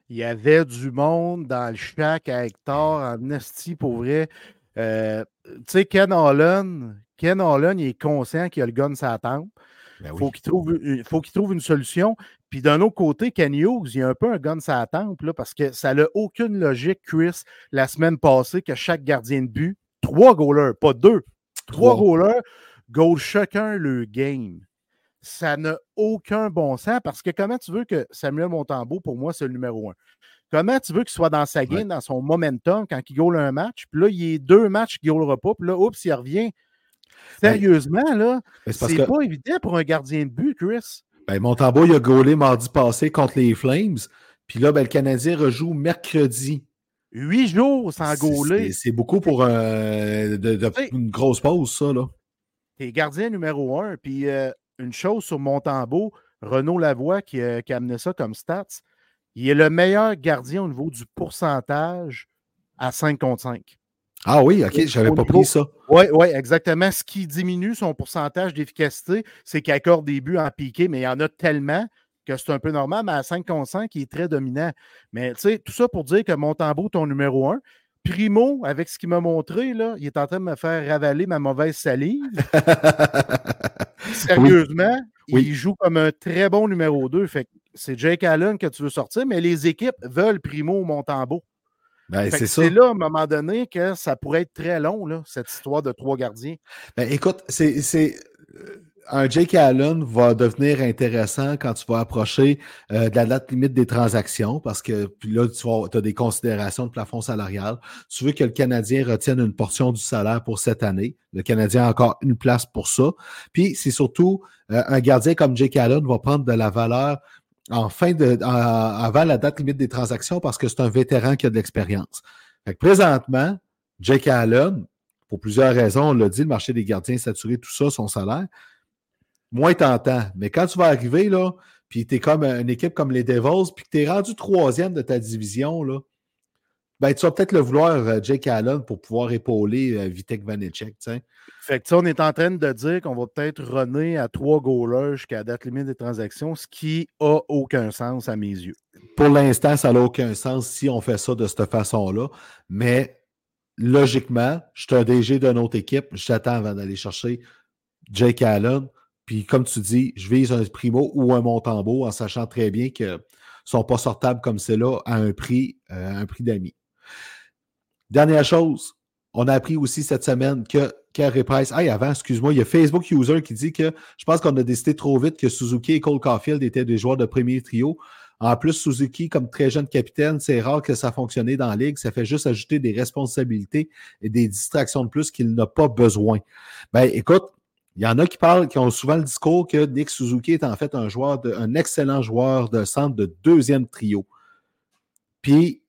[SPEAKER 3] Il y avait du monde dans le chac à Hector, en Esti, pour vrai. Euh, tu sais, Ken Holland, Ken Holland, il est conscient qu'il a le gun sur la tempe. Ben faut qu'il trouve, faut qu'il trouve une solution. Puis d'un autre côté, Ken Hughes, il y a un peu un gun la tempe, là, parce que ça n'a aucune logique, Chris, la semaine passée, que chaque gardien de but, trois goalers, pas deux, trois, goalers, goal chacun le game. Ça n'a aucun bon sens parce que comment tu veux que Samuel Montembeau, pour moi, c'est le numéro un? Comment tu veux qu'il soit dans sa game, dans son momentum, quand il goal un match, puis là, il y a deux matchs qu'il ne goalera pas, puis là, oups, il revient? Ben, Sérieusement, là, c'est pas évident pour un gardien de but, Chris.
[SPEAKER 2] Ben, Montembeau, il a gaulé mardi passé contre les Flames. Puis là, ben, le Canadien rejoue mercredi.
[SPEAKER 3] Huit jours sans gauler.
[SPEAKER 2] C'est beaucoup pour une grosse pause, ça. là.
[SPEAKER 3] T'es gardien numéro un. Puis euh, une chose sur Montembeau, Renaud Lavoie qui, euh, qui, a amené ça comme stats, il est le meilleur gardien au niveau du pourcentage à 5 contre 5.
[SPEAKER 2] Ah oui, OK, je n'avais pas pris ça.
[SPEAKER 3] Oui, oui, exactement. Ce qui diminue son pourcentage d'efficacité, c'est qu'il accorde des buts en piqué, mais il y en a tellement que c'est un peu normal, mais à 5 contre 5, il est très dominant. Mais tu sais, tout ça pour dire que Montembeau, ton numéro 1, Primo, avec ce qu'il m'a montré, là, il est en train de me faire ravaler ma mauvaise salive. [LAUGHS] Sérieusement, il joue comme un très bon numéro 2. Fait c'est Jake Allen que tu veux sortir, mais les équipes veulent Primo Montembeau.
[SPEAKER 2] Ben,
[SPEAKER 3] c'est là, à un moment donné, que ça pourrait être très long, là, cette histoire de trois gardiens.
[SPEAKER 2] Ben, écoute, c'est. Un Jake Allen va devenir intéressant quand tu vas approcher euh, de la date limite des transactions parce que là, tu as des considérations de plafond salarial. Tu veux que le Canadien retienne une portion du salaire pour cette année. Le Canadien a encore une place pour ça. Puis, c'est surtout euh, un gardien comme Jake Allen va prendre de la valeur en fin de, avant la date limite des transactions parce que c'est un vétéran qui a de l'expérience. Présentement, Jake Allen, pour plusieurs raisons, on l'a dit, le marché des gardiens saturé, tout ça, son salaire, moins tentant. Mais quand tu vas arriver, là, puis tu es comme une équipe comme les Devils, puis que tu es rendu troisième de ta division, là, ben, tu vas peut-être le vouloir, euh, Jake Allen, pour pouvoir épauler euh, Vitek Vanecek.
[SPEAKER 3] Fait que on est en train de dire qu'on va peut-être runner à trois goalers jusqu'à la date limite des transactions, ce qui a aucun sens à mes yeux.
[SPEAKER 2] Pour l'instant, ça n'a aucun sens si on fait ça de cette façon-là. Mais logiquement, je suis un DG d'une autre équipe, j'attends avant d'aller chercher Jake Allen. Puis comme tu dis, je vise un primo ou un Montembeau en sachant très bien qu'ils ne sont pas sortables comme c'est là à un prix, euh, un prix d'amis. Dernière chose, on a appris aussi cette semaine que Carey Price. Ah, avant, excuse-moi, il y a Facebook User qui dit que je pense qu'on a décidé trop vite que Suzuki et Cole Caulfield étaient des joueurs de premier trio. En plus, Suzuki, comme très jeune capitaine, c'est rare que ça fonctionne dans la ligue. Ça fait juste ajouter des responsabilités et des distractions de plus qu'il n'a pas besoin. Ben, écoute, il y en a qui parlent, qui ont souvent le discours que Nick Suzuki est en fait un joueur, de, un excellent joueur de centre de deuxième trio. Puis,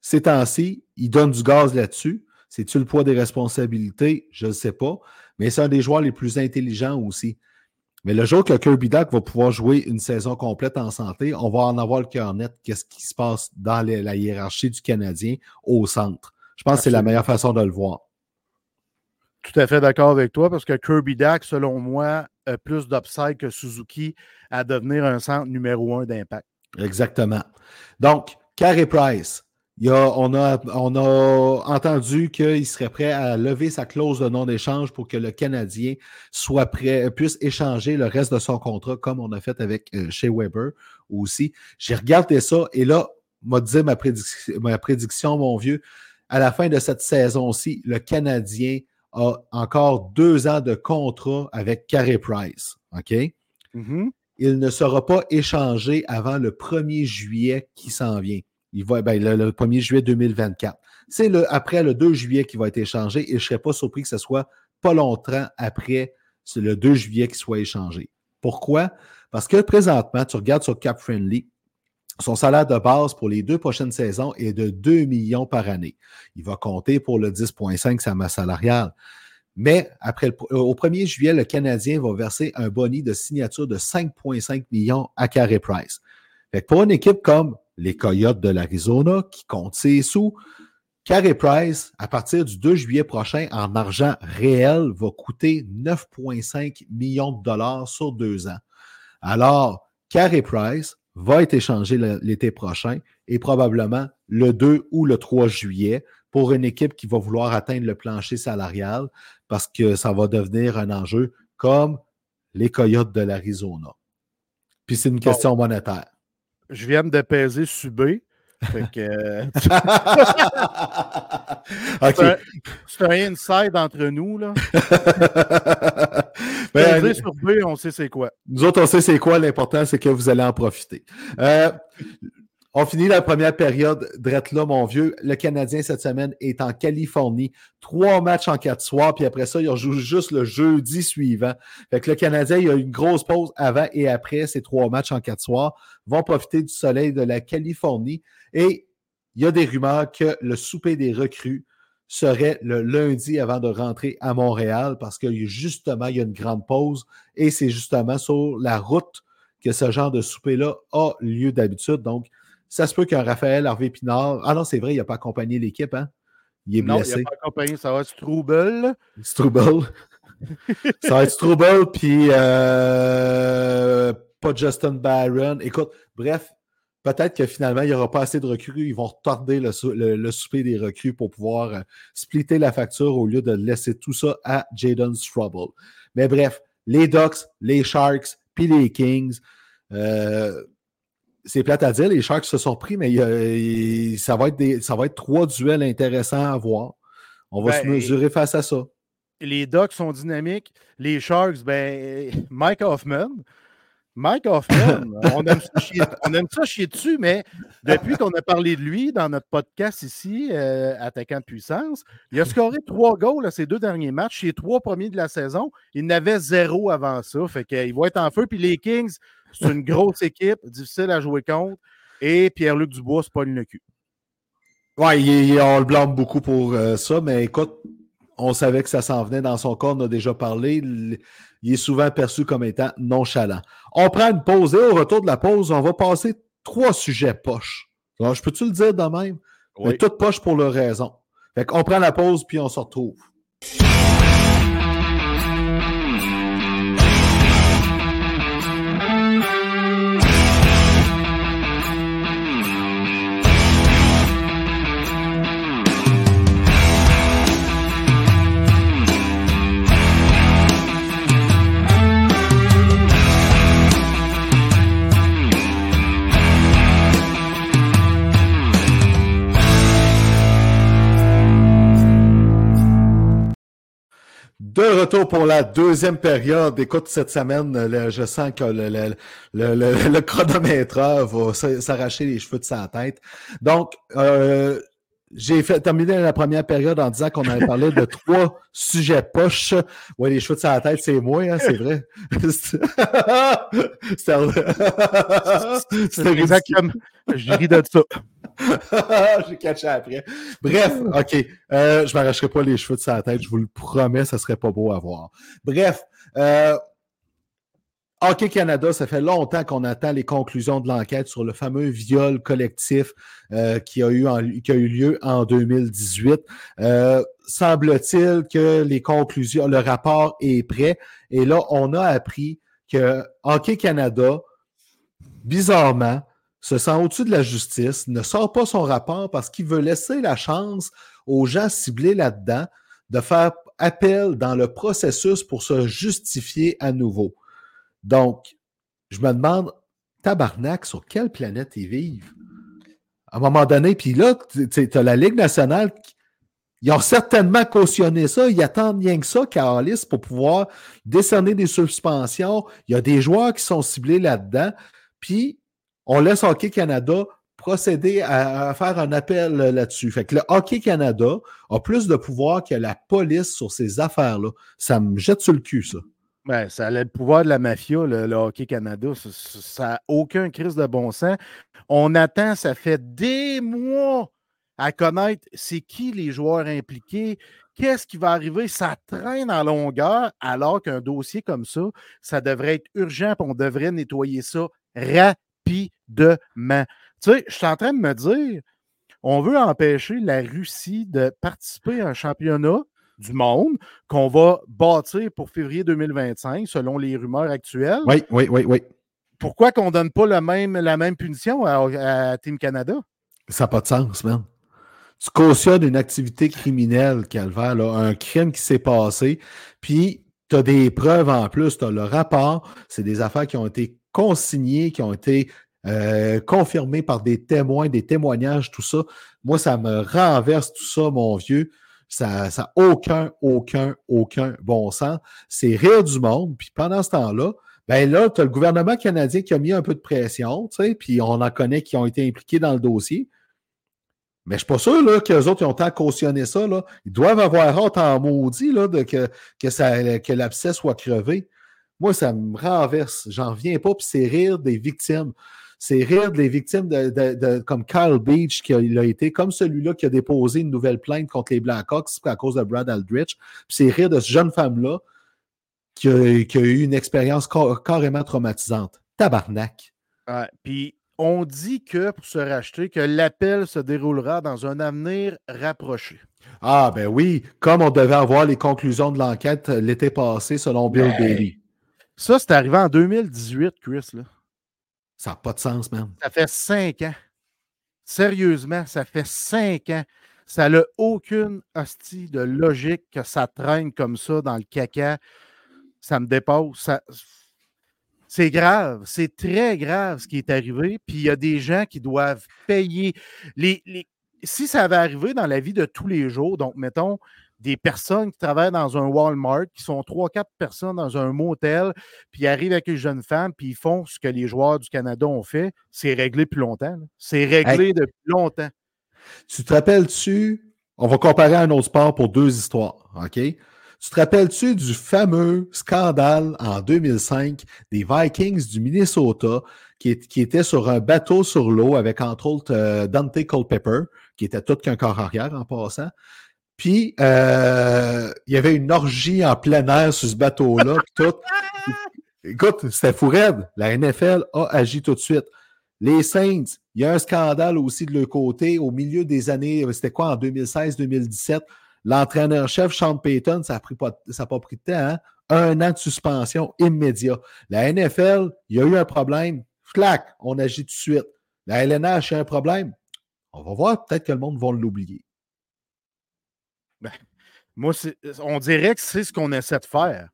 [SPEAKER 2] ces temps-ci, il donne du gaz là-dessus. C'est-tu le poids des responsabilités? Je ne sais pas. Mais c'est un des joueurs les plus intelligents aussi. Mais le jour que Kirby Duck va pouvoir jouer une saison complète en santé, on va en avoir le cœur net. Qu'est-ce qui se passe dans la hiérarchie du Canadien au centre? Je pense que c'est la meilleure façon de le voir.
[SPEAKER 3] Tout à fait d'accord avec toi parce que Kirby Dack, selon moi, a plus d'upside que Suzuki à devenir un centre numéro un d'impact.
[SPEAKER 2] Exactement. Donc, Carey Price, on, a, entendu qu'il serait prêt à lever sa clause de non-échange pour que le Canadien soit prêt, puisse échanger le reste de son contrat, comme on a fait avec euh, Weber aussi. J'ai regardé ça et là, m'a dit ma prédiction, ma prédiction, mon vieux. À la fin de cette saison-ci, le Canadien a encore deux ans de contrat avec Carey Price. OK?
[SPEAKER 3] Mhm.
[SPEAKER 2] Il ne sera pas échangé avant le 1er juillet qui s'en vient. Il va, ben, le, 1er juillet 2024. C'est le, après le 2 juillet qu'il va être échangé et je ne serais pas surpris que ce soit pas longtemps après le 2 juillet qu'il soit échangé. Pourquoi? Parce que présentement, tu regardes sur Cap Friendly, son salaire de base pour les deux prochaines saisons est de 2 millions par année. Il va compter pour le 10,5 sa masse salariale. Mais après euh, au 1er juillet, le Canadien va verser un boni de signature de 5,5 millions à Carey Price. Pour une équipe comme les Coyotes de l'Arizona qui comptent ses sous, Carey Price, à partir du 2 juillet prochain, en argent réel, va coûter 9,5 millions de dollars sur deux ans. Alors, Carey Price va être échangé l'été prochain et probablement le 2 ou le 3 juillet pour une équipe qui va vouloir atteindre le plancher salarial parce que ça va devenir un enjeu comme les Coyotes de l'Arizona. Puis c'est une question monétaire.
[SPEAKER 3] Je viens de peser subé. Fait que, euh, C'est un, inside entre nous. Là. [LAUGHS] ben, sur B, on sait c'est quoi.
[SPEAKER 2] Nous autres, on sait c'est quoi. L'important, c'est que vous allez en profiter. Euh, on finit la première période. Drette là, mon vieux. Le Canadien, cette semaine, est en Californie. Trois matchs en quatre soirs. Puis après ça, il joue juste le jeudi suivant. Fait que le Canadien, il y a une grosse pause avant et après ces trois matchs en quatre soirs. Vont profiter du soleil de la Californie. Et il y a des rumeurs que le souper des recrues serait le lundi avant de rentrer à Montréal parce que justement, il y a une grande pause et c'est justement sur la route que ce genre de souper-là a lieu d'habitude. Donc, ça se peut qu'un Raphaël Harvey Pinard. Ah non, c'est vrai, il n'a pas accompagné l'équipe, hein? Il est blessé. Non, il n'a
[SPEAKER 3] pas accompagné, ça va être Struble.
[SPEAKER 2] Struble. [LAUGHS] ça va être Struble, puis euh, pas Justin Barron. Écoute, bref, peut-être que finalement, il n'y aura pas assez de recrues. Ils vont retarder le, souper des recrues pour pouvoir euh, splitter la facture au lieu de laisser tout ça à Jaden Strubble. Mais bref, les Ducks, les Sharks, puis les Kings. Euh, c'est plate à dire, les Sharks se sont pris, mais ça, va être ça va être trois duels intéressants à voir. On va se ben, mesurer face à ça.
[SPEAKER 3] Les Ducks sont dynamiques. Les Sharks, ben, Mike Hoffman, Mike Hoffman, [LAUGHS] on, aime ça chier, dessus, mais depuis qu'on a parlé de lui dans notre podcast ici, euh, Attaquant de puissance, il a scoré trois goals à ses deux derniers matchs, les trois premiers de la saison. Il n'avait zéro avant ça. Fait qu'il va être en feu. Puis les Kings, c'est une grosse équipe, difficile à jouer contre. Et Pierre-Luc Dubois, c'est pas le cul.
[SPEAKER 2] Oui, on le blâme beaucoup pour euh, ça, mais écoute, on savait que ça s'en venait dans son corps, on a déjà parlé il est souvent perçu comme étant nonchalant. On prend une pause et au retour de la pause, on va passer trois sujets poches. Alors, je peux-tu le dire de même? Oui. Mais toutes poches pour leur raison. Fait qu'on prend la pause puis on se retrouve. De retour pour la deuxième période. Écoute, cette semaine, je sens que le, le, va s'arracher les cheveux de sa tête. Donc, euh, j'ai fait terminer la première période en disant qu'on avait parlé de trois [LAUGHS] sujets poches. Ouais, les cheveux de sa tête, c'est moi, hein, c'est vrai. [LAUGHS] [LAUGHS]
[SPEAKER 3] c'est exactement. Je ris de ça. [LAUGHS]
[SPEAKER 2] J'ai catché après. Bref, OK. Euh, je ne m'arracherai pas les cheveux de sa tête, je vous le promets, ça serait pas beau à voir. Bref, euh, Hockey Canada, ça fait longtemps qu'on attend les conclusions de l'enquête sur le fameux viol collectif euh, qui, a eu qui a eu lieu en 2018. Euh, semble-t-il que les conclusions, le rapport est prêt. Et là, on a appris que Hockey Canada, bizarrement, se sent au-dessus de la justice, ne sort pas son rapport parce qu'il veut laisser la chance aux gens ciblés là-dedans de faire appel dans le processus pour se justifier à nouveau. Donc, je me demande, tabarnak, sur quelle planète ils vivent? À un moment donné, puis là, tu as la Ligue nationale, ils ont certainement cautionné ça. Ils attendent rien que ça, Carlis, pour pouvoir décerner des suspensions. Il y a des joueurs qui sont ciblés là-dedans. Puis, on laisse Hockey Canada procéder à, faire un appel là-dessus. Fait que le Hockey Canada a plus de pouvoir que la police sur ces affaires-là. Ça me jette sur le cul, ça.
[SPEAKER 3] Ben, ça a le pouvoir de la mafia, le, Hockey Canada. Ça n'a aucun crise de bon sens. On attend, ça fait des mois à connaître c'est qui les joueurs impliqués, qu'est-ce qui va arriver. Ça traîne en longueur, alors qu'un dossier comme ça, ça devrait être urgent, on devrait nettoyer ça rapidement. Tu sais, je suis en train de me dire, on veut empêcher la Russie de participer à un championnat du monde qu'on va bâtir pour février 2025, selon les rumeurs actuelles.
[SPEAKER 2] Oui, oui, oui, oui.
[SPEAKER 3] Pourquoi qu'on ne donne pas le même, la même punition à, Team Canada?
[SPEAKER 2] Ça n'a pas de sens, man. Tu cautionnes une activité criminelle, Calvaire, un crime qui s'est passé, puis tu as des preuves en plus, tu as le rapport, c'est des affaires qui ont été consignées, qui ont été euh, confirmé par des témoins, des témoignages, tout ça. Moi, ça me renverse tout ça, mon vieux. Ça n'a aucun, aucun, aucun bon sens. C'est rire du monde. Puis pendant ce temps-là, ben là, tu as le gouvernement canadien qui a mis un peu de pression, tu sais, puis on en connaît qui ont été impliqués dans le dossier. Mais je ne suis pas sûr qu'eux autres ont tant cautionné ça. Ils doivent avoir hâte en maudit là, que, que, ça, que l'abcès soit crevé. Moi, ça me renverse. J'en viens pas, puis c'est rire des victimes c'est rire des victimes de, comme Kyle Beach qui a, il a été, comme celui-là qui a déposé une nouvelle plainte contre les Blackhawks à cause de Brad Aldrich. c'est rire de cette jeune femme-là qui a, eu une expérience carrément traumatisante. Tabarnak.
[SPEAKER 3] puis on dit que pour se racheter, que l'appel se déroulera dans un avenir rapproché.
[SPEAKER 2] Ah, ben oui, comme on devait avoir les conclusions de l'enquête l'été passé, selon Bill ben, Bailey.
[SPEAKER 3] Ça, c'est arrivé en 2018, Chris. Là.
[SPEAKER 2] Ça n'a pas de sens, même.
[SPEAKER 3] Ça fait cinq ans. Sérieusement, ça fait cinq ans. Ça n'a aucune hostie de logique que ça traîne comme ça dans le caca. Ça me dépasse. C'est grave. C'est très grave ce qui est arrivé. Puis il y a des gens qui doivent payer. Les, les... Si ça avait arrivé dans la vie de tous les jours, donc mettons, des personnes qui travaillent dans un Walmart, qui sont trois, quatre personnes dans un motel, puis ils arrivent avec une jeune femme, puis ils font ce que les joueurs du Canada ont fait, c'est réglé depuis longtemps. C'est réglé depuis longtemps.
[SPEAKER 2] Tu te rappelles-tu, on va comparer un autre sport pour deux histoires, OK? Tu te rappelles-tu du fameux scandale en 2005 des Vikings du Minnesota qui, qui était sur un bateau sur l'eau avec entre autres euh, Dante Culpepper, qui était tout qu'un corps arrière en passant, puis, euh, il y avait une orgie en plein air sur ce bateau-là. tout. Écoute, c'était fou raide. La NFL a agi tout de suite. Les Saints, il y a un scandale aussi de leur côté. Au milieu des années, c'était quoi, en 2016-2017, l'entraîneur-chef Sean Payton, ça n'a pas, pas pris de temps, hein? un an de suspension immédiat. La NFL, il y a eu un problème. Flac, on agit tout de suite. La LNH, il y a un problème. On va voir, peut-être que le monde va l'oublier.
[SPEAKER 3] Ben, moi, on dirait que c'est ce qu'on essaie de faire.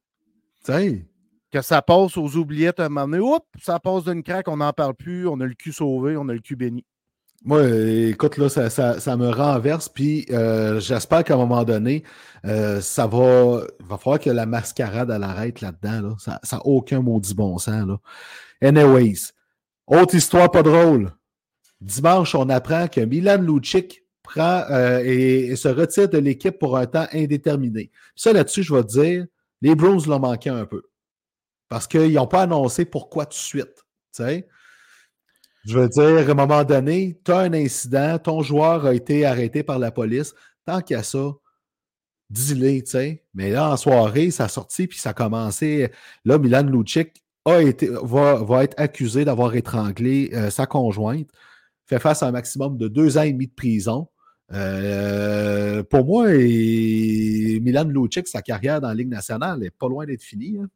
[SPEAKER 3] Que ça passe aux oubliettes à un moment donné. Oups, ça passe d'une craque, on n'en parle plus, on a le cul sauvé, on a le cul béni.
[SPEAKER 2] Moi, écoute, là, ça, me renverse, puis euh, j'espère qu'à un moment donné, euh, ça va. va falloir que la mascarade elle arrête là-dedans. Ça n'a aucun maudit bon sens. Là. Anyways, autre histoire pas drôle. Dimanche, on apprend que Milan Lucic prend euh, et, se retire de l'équipe pour un temps indéterminé. Ça, là-dessus, je vais te dire, les Browns l'ont manqué un peu. Parce qu'ils n'ont pas annoncé pourquoi tout de suite. Je veux dire, à un moment donné, tu as un incident, ton joueur a été arrêté par la police. Tant qu'il y a ça, dis-le, tu sais. Mais là, en soirée, ça a sorti, puis ça a commencé. Là, Milan Lucic a été, va, être accusé d'avoir étranglé euh, sa conjointe, fait face à un maximum de deux ans et demi de prison. Euh, pour moi, et Milan Lucic, sa carrière dans la Ligue nationale n'est pas loin d'être finie. Hein.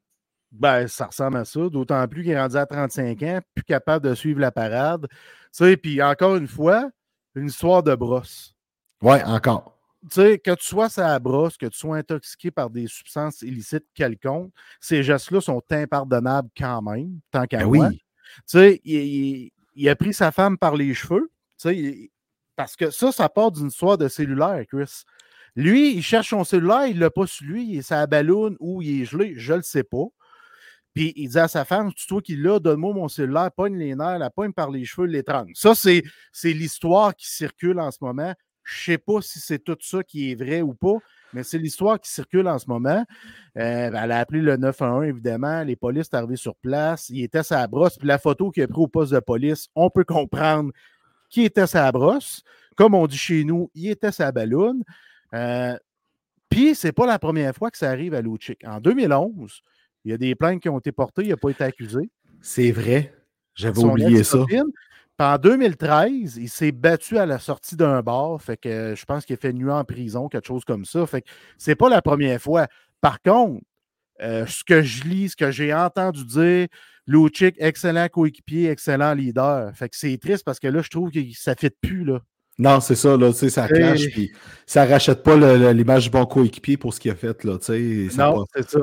[SPEAKER 3] Ben, ça ressemble à ça, d'autant plus qu'il est rendu à 35 ans, plus capable de suivre la parade. Tu sais, puis encore une fois, une histoire de brosse.
[SPEAKER 2] Ouais, encore.
[SPEAKER 3] Tu sais, que tu sois à la brosse, que tu sois intoxiqué par des substances illicites quelconques, ces gestes-là sont impardonnables quand même, tant qu'à
[SPEAKER 2] Ben
[SPEAKER 3] moi.
[SPEAKER 2] oui.
[SPEAKER 3] Tu sais, il, il- il a pris sa femme par les cheveux. Tu sais, il- parce que ça, ça part d'une histoire de cellulaire, Chris. Lui, il cherche son cellulaire, il l'a pas sur lui, il est sa balloune ou il est gelé, je le sais pas. Puis il dit à sa femme, c'est toi qui l'as, donne-moi mon cellulaire, pogne les nerfs, la pogne par les cheveux, l'étrangle. Ça, c'est, c'est l'histoire qui circule en ce moment. Je sais pas si c'est tout ça qui est vrai ou pas, mais c'est l'histoire qui circule en ce moment. Euh, ben, elle a appelé le 911, évidemment. Les polices sont arrivés sur place. Il était sa brosse. Puis la photo qu'il a prise au poste de police, on peut comprendre qui était sa brosse. Comme on dit chez nous, il était sa balloune. Euh, puis, c'est pas la première fois que ça arrive à Luchik. En 2011, il y a des plaintes qui ont été portées, il n'a pas été accusé.
[SPEAKER 2] C'est vrai. J'avais oublié ça.
[SPEAKER 3] en 2013, il s'est battu à la sortie d'un bar. Fait que euh, je pense qu'il a fait nuit en prison, quelque chose comme ça. Fait que c'est pas la première fois. Par contre, euh, ce que je lis, ce que j'ai entendu dire, Luchik, excellent coéquipier, excellent leader. Fait que c'est triste parce que là, je trouve que ça ne fit plus. Là.
[SPEAKER 2] Non, c'est ça, là, tu sais, ça clash, puis ça rachète pas l'image du bon coéquipier pour ce qu'il a fait, là, tu sais. ça
[SPEAKER 3] Non, c'est ça.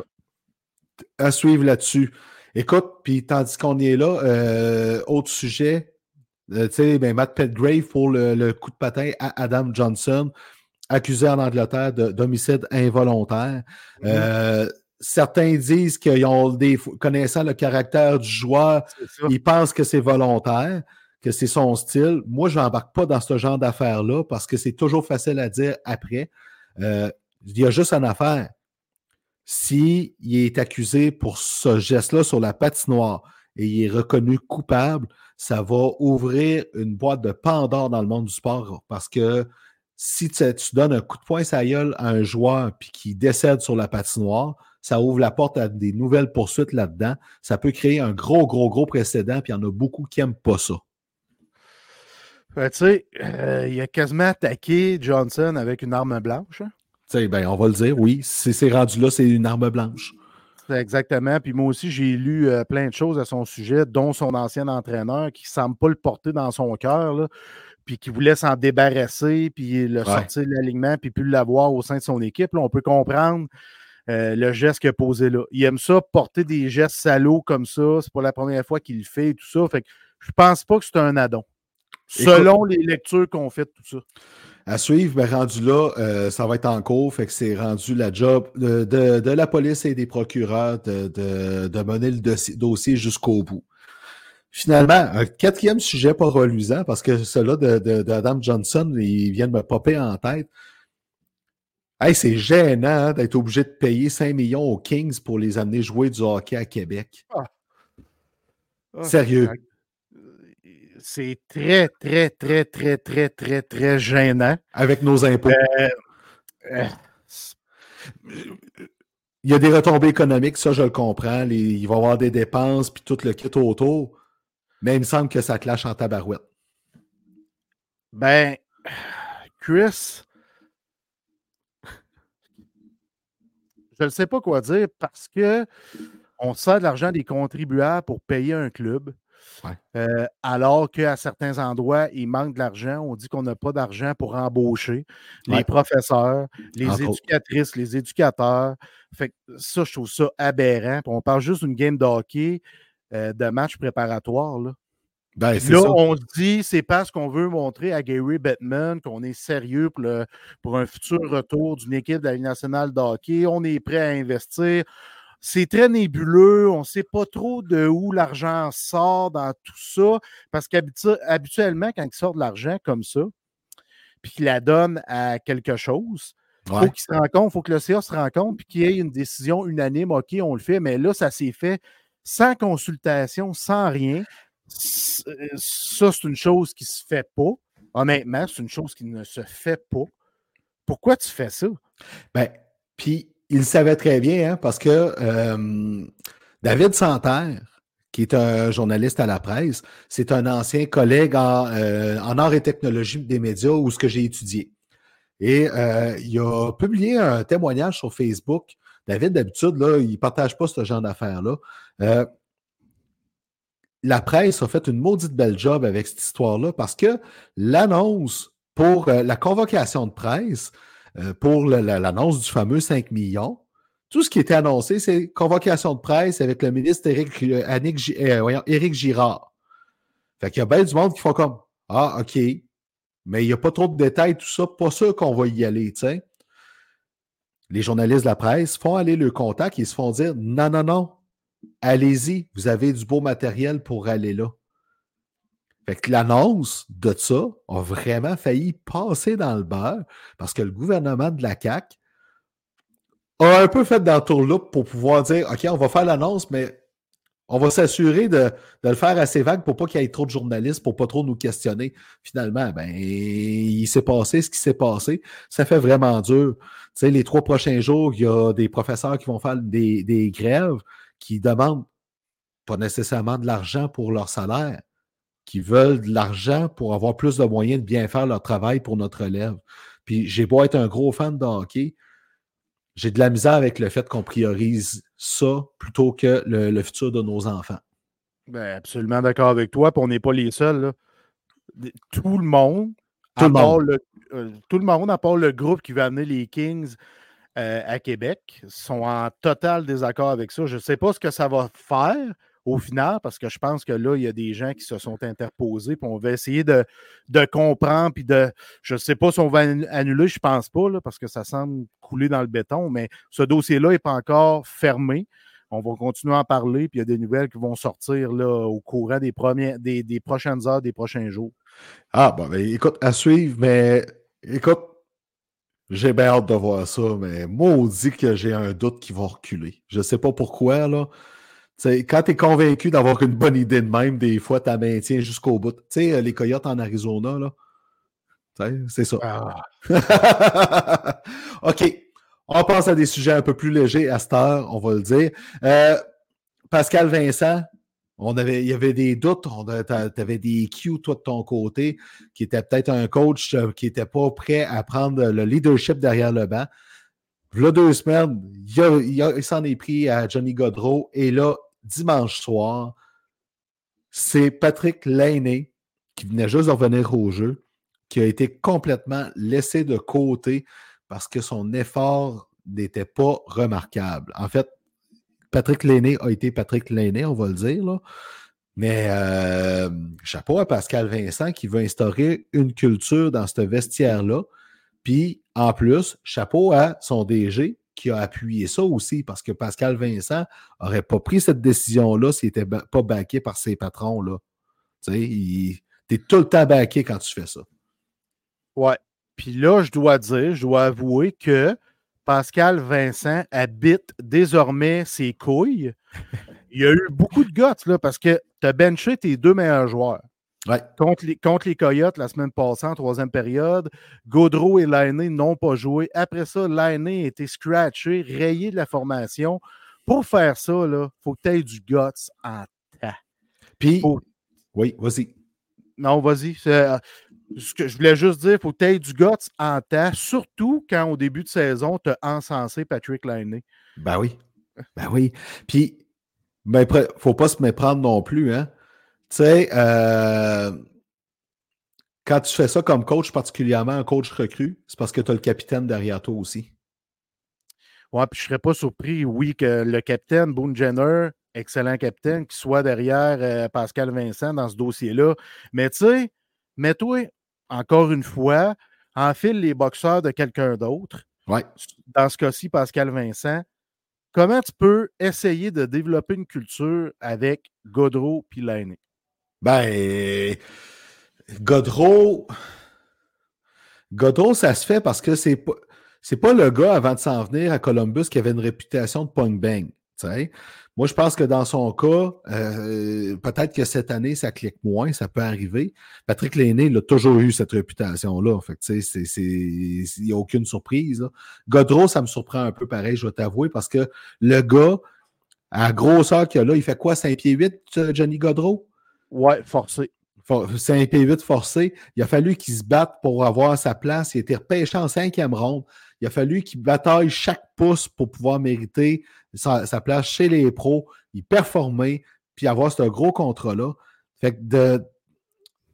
[SPEAKER 2] À suivre là-dessus. Écoute, puis tandis qu'on est là, euh, autre sujet, euh, tu sais, ben, Matt Petgrave pour le, le coup de patin à Adam Johnson, accusé en Angleterre de- d'homicide involontaire.
[SPEAKER 3] Mhm.
[SPEAKER 2] Euh, certains disent qu'ils ont des, connaissant le caractère du joueur,
[SPEAKER 3] C'est ça.
[SPEAKER 2] il pense que c'est volontaire, que c'est son style. Moi, je n'embarque pas dans ce genre d'affaires-là parce que c'est toujours facile à dire après. Euh, il y a juste une affaire. S'il est accusé pour ce geste-là sur la patinoire et il est reconnu coupable, ça va ouvrir une boîte de Pandore dans le monde du sport parce que si tu, tu donnes un coup de poing sa gueule à un joueur puis qu'il décède sur la patinoire, ça ouvre la porte à des nouvelles poursuites là-dedans. Ça peut créer un gros, gros, gros précédent, puis il y en a beaucoup qui n'aiment pas ça.
[SPEAKER 3] Fait, tu sais, euh, il a quasiment attaqué Johnson avec une arme blanche. hein.
[SPEAKER 2] Tu sais, ben, on va le dire, oui. Si c'est rendu là, c'est une arme blanche.
[SPEAKER 3] Exactement. Puis moi aussi, j'ai lu euh, plein de choses à son sujet, dont son ancien entraîneur qui ne semble pas le porter dans son cœur, puis qui voulait s'en débarrasser, puis le
[SPEAKER 2] Ouais.
[SPEAKER 3] sortir de l'alignement, puis plus l'avoir au sein de son équipe. Là, on peut comprendre euh, le geste qu'il a posé là. Il aime ça, porter des gestes salauds comme ça. C'est pas la première fois qu'il le fait et tout ça. Fait que je pense pas que c'est un addon. Selon les lectures qu'on fait de tout ça.
[SPEAKER 2] À suivre, ben, rendu là, euh, ça va être en cours, fait que c'est rendu la job de, de- de la police et des procureurs de, de- de mener le dossier, dossier jusqu'au bout. Finalement, un quatrième sujet pas reluisant, parce que celui-là de- de- d'Adam Johnson, il vient de me popper en tête. Hey, c'est gênant hein, d'être obligé de payer 5 millions aux Kings pour les amener jouer du hockey à Québec.
[SPEAKER 3] Ah,
[SPEAKER 2] Sérieux.
[SPEAKER 3] C'est très, très, très, très, très, très, très gênant.
[SPEAKER 2] Avec nos impôts.
[SPEAKER 3] Euh,
[SPEAKER 2] Il y a des retombées économiques, ça je le comprends. Les- il va y avoir des dépenses puis tout le kit autour. Mais il me semble que ça clash en tabarouette.
[SPEAKER 3] Ben, Chris, je ne sais pas quoi dire parce que on sert de l'argent des contribuables pour payer un club.
[SPEAKER 2] Ouais.
[SPEAKER 3] euh, alors qu'à certains endroits, il manque de l'argent. On dit qu'on n'a pas d'argent pour embaucher les professeurs, les
[SPEAKER 2] Entre autres.
[SPEAKER 3] éducatrices, les éducateurs. Fait que ça, je trouve ça aberrant. Puis on parle juste d'une game de hockey, euh, de match préparatoire. Là.
[SPEAKER 2] Ben,
[SPEAKER 3] Là,
[SPEAKER 2] ça.
[SPEAKER 3] on se dit, c'est parce qu'on veut montrer à Gary Bettman qu'on est sérieux pour, le- pour un futur retour d'une équipe de la Ligue nationale de hockey. On est prêt à investir. C'est très nébuleux. On ne sait pas trop de où l'argent sort dans tout ça. Parce qu'habituellement, quand il sort de l'argent comme ça, puis qu'il la donne à quelque chose, il
[SPEAKER 2] Ouais.
[SPEAKER 3] faut qu'il se rende compte, il faut que le CA se rende compte, puis qu'il y ait une décision unanime. OK, on le fait, mais là, ça s'est fait sans consultation, sans rien. Euh, Ça, c'est une chose qui se fait pas. Honnêtement, c'est une chose qui ne se fait pas. Pourquoi tu fais ça?
[SPEAKER 2] Ben, puis il savait très bien, hein, parce que euh, David Santerre, qui est un journaliste à la presse, c'est un ancien collègue en, euh, en art et technologie des médias où ce que j'ai étudié. Et il a publié un témoignage sur Facebook David, d'habitude, là, il ne partage pas ce genre d'affaires-là. Euh, la presse a fait une maudite belle job avec cette histoire-là parce que l'annonce pour euh, la convocation de presse, euh, pour l'annonce du fameux 5 millions, tout ce qui était annoncé, c'est convocation de presse avec le ministre Éric, Girard. Fait qu'il y a bien du monde qui font comme Ah, OK, mais il n'y a pas trop de détails, tout ça, pas sûr qu'on va y aller, tu sais. Les journalistes de la presse font aller le contact et se font dire Non, non, non, allez-y, vous avez du beau matériel pour aller là. Fait que l'annonce de ça a vraiment failli passer dans le beurre parce que le gouvernement de la CAQ a un peu fait le pour pouvoir dire OK, on va faire l'annonce, mais on va s'assurer de, le faire assez vague pour pas qu'il y ait trop de journalistes, pour pas trop nous questionner. Finalement, ben, il s'est passé ce qui s'est passé. Ça fait vraiment dur. Tu les trois prochains jours, il y a des professeurs qui vont faire des grèves qui demandent pas nécessairement de l'argent pour leur salaire, qui veulent de l'argent pour avoir plus de moyens de bien faire leur travail pour notre élève. Puis j'ai beau être un gros fan de hockey, j'ai de la misère avec le fait qu'on priorise ça plutôt que le, futur de nos enfants.
[SPEAKER 3] Ben, absolument d'accord avec toi, puis on n'est pas les seuls. Tout le monde, tout le monde. Euh, tout le monde, à part le groupe qui va amener les Kings euh, à Québec, sont en total désaccord avec ça. Je ne sais pas ce que ça va faire, au final, parce que je pense que là, il y a des gens qui se sont interposés, on va essayer de, comprendre, puis de. Je ne sais pas si on va annuler, je ne pense pas, parce que ça semble couler dans le béton, mais ce dossier-là n'est pas encore fermé. On va continuer à en parler, puis il y a des nouvelles qui vont sortir là, au courant des, premières, des, prochaines heures, des prochains jours.
[SPEAKER 2] Ah, bon, ben, écoute, à suivre, mais écoute, j'ai bien hâte de voir ça, mais maudit que j'ai un doute qui va reculer. Je ne sais pas pourquoi, là quand tu es convaincu d'avoir une bonne idée de même, des fois, tu maintiens jusqu'au bout. Tu sais, euh, les coyotes en Arizona, là. C'est ça. Ah. [LAUGHS] OK. On passe à des sujets un peu plus légers à cette heure, on va le dire. Euh, Pascal Vincent, on avait, il y avait des doutes. Tu avais des cues, toi, de ton côté, qui était peut-être un coach euh, qui n'était pas prêt à prendre le leadership derrière le banc. Là, deux semaines, il, il s'en est pris à Johnny Godreau et là, dimanche soir, c'est Patrick Lainé, qui venait juste de revenir au jeu, qui a été complètement laissé de côté parce que son effort n'était pas remarquable. En fait, Patrick Lainé a été Patrick Lainé, on va le dire, là. Mais euh, chapeau à Pascal Vincent qui veut instaurer une culture dans ce vestiaire-là. Puis, en plus, chapeau à son DG qui a appuyé ça aussi, parce que Pascal Vincent n'aurait pas pris cette décision-là s'il n'était pas baqué par ses patrons. Là. Tu sais, es tout le temps baqué quand tu fais ça.
[SPEAKER 3] Ouais. Puis là, je dois dire, je dois avouer que Pascal Vincent habite désormais ses couilles. Il y a eu beaucoup de guts, là, parce que tu as benché tes deux meilleurs joueurs. Contre, les, contre, les, Coyotes la semaine passée, en troisième période, Gaudreau et Lainé n'ont pas joué. Après ça, Lainé a été scratché, rayé de la formation. Pour faire ça, il faut que tu aies du guts en temps.
[SPEAKER 2] Puis, oui, vas-y.
[SPEAKER 3] Non, vas-y. Ce que je voulais juste dire, il faut que tu aies du guts en temps, surtout quand au début de saison, tu as encensé Patrick Lainé.
[SPEAKER 2] Ben oui. Ben oui. Puis, ben, faut pas se méprendre non plus, hein? Tu sais, euh, quand tu fais ça comme coach, particulièrement un coach recru, c'est parce que tu as le capitaine derrière toi aussi.
[SPEAKER 3] Ouais, puis je ne serais pas surpris, oui, que le capitaine Boone Jenner, excellent capitaine, qui soit derrière euh, Pascal Vincent dans ce dossier-là. Mais tu sais, mets-toi encore une fois, enfile les boxeurs de quelqu'un d'autre.
[SPEAKER 2] Ouais.
[SPEAKER 3] Dans ce cas-ci, Pascal Vincent. Comment tu peux essayer de développer une culture avec Godreau puis Lainé?
[SPEAKER 2] Ben, Godreau, Godreau, ça se fait parce que c'est pas, c'est pas le gars avant de s'en venir à Columbus qui avait une réputation de punk bang. Moi, je pense que dans son cas, euh, peut-être que cette année, ça clique moins, ça peut arriver. Patrick Lainé, il a toujours eu cette réputation-là. Fait il n'y a aucune surprise. Godreau, ça me surprend un peu pareil, je vais t'avouer, parce que le gars, à grosseur qu'il a là, il fait quoi, 5 pieds 8, Johnny Godreau?
[SPEAKER 3] Ouais, forcé.
[SPEAKER 2] C'est un P8 forcé. Il a fallu qu'il se batte pour avoir sa place. Il était repêché en cinquième ronde. Il a fallu qu'il bataille chaque pouce pour pouvoir mériter sa, place chez les pros, y performer, puis avoir ce gros contrat-là. Fait que de,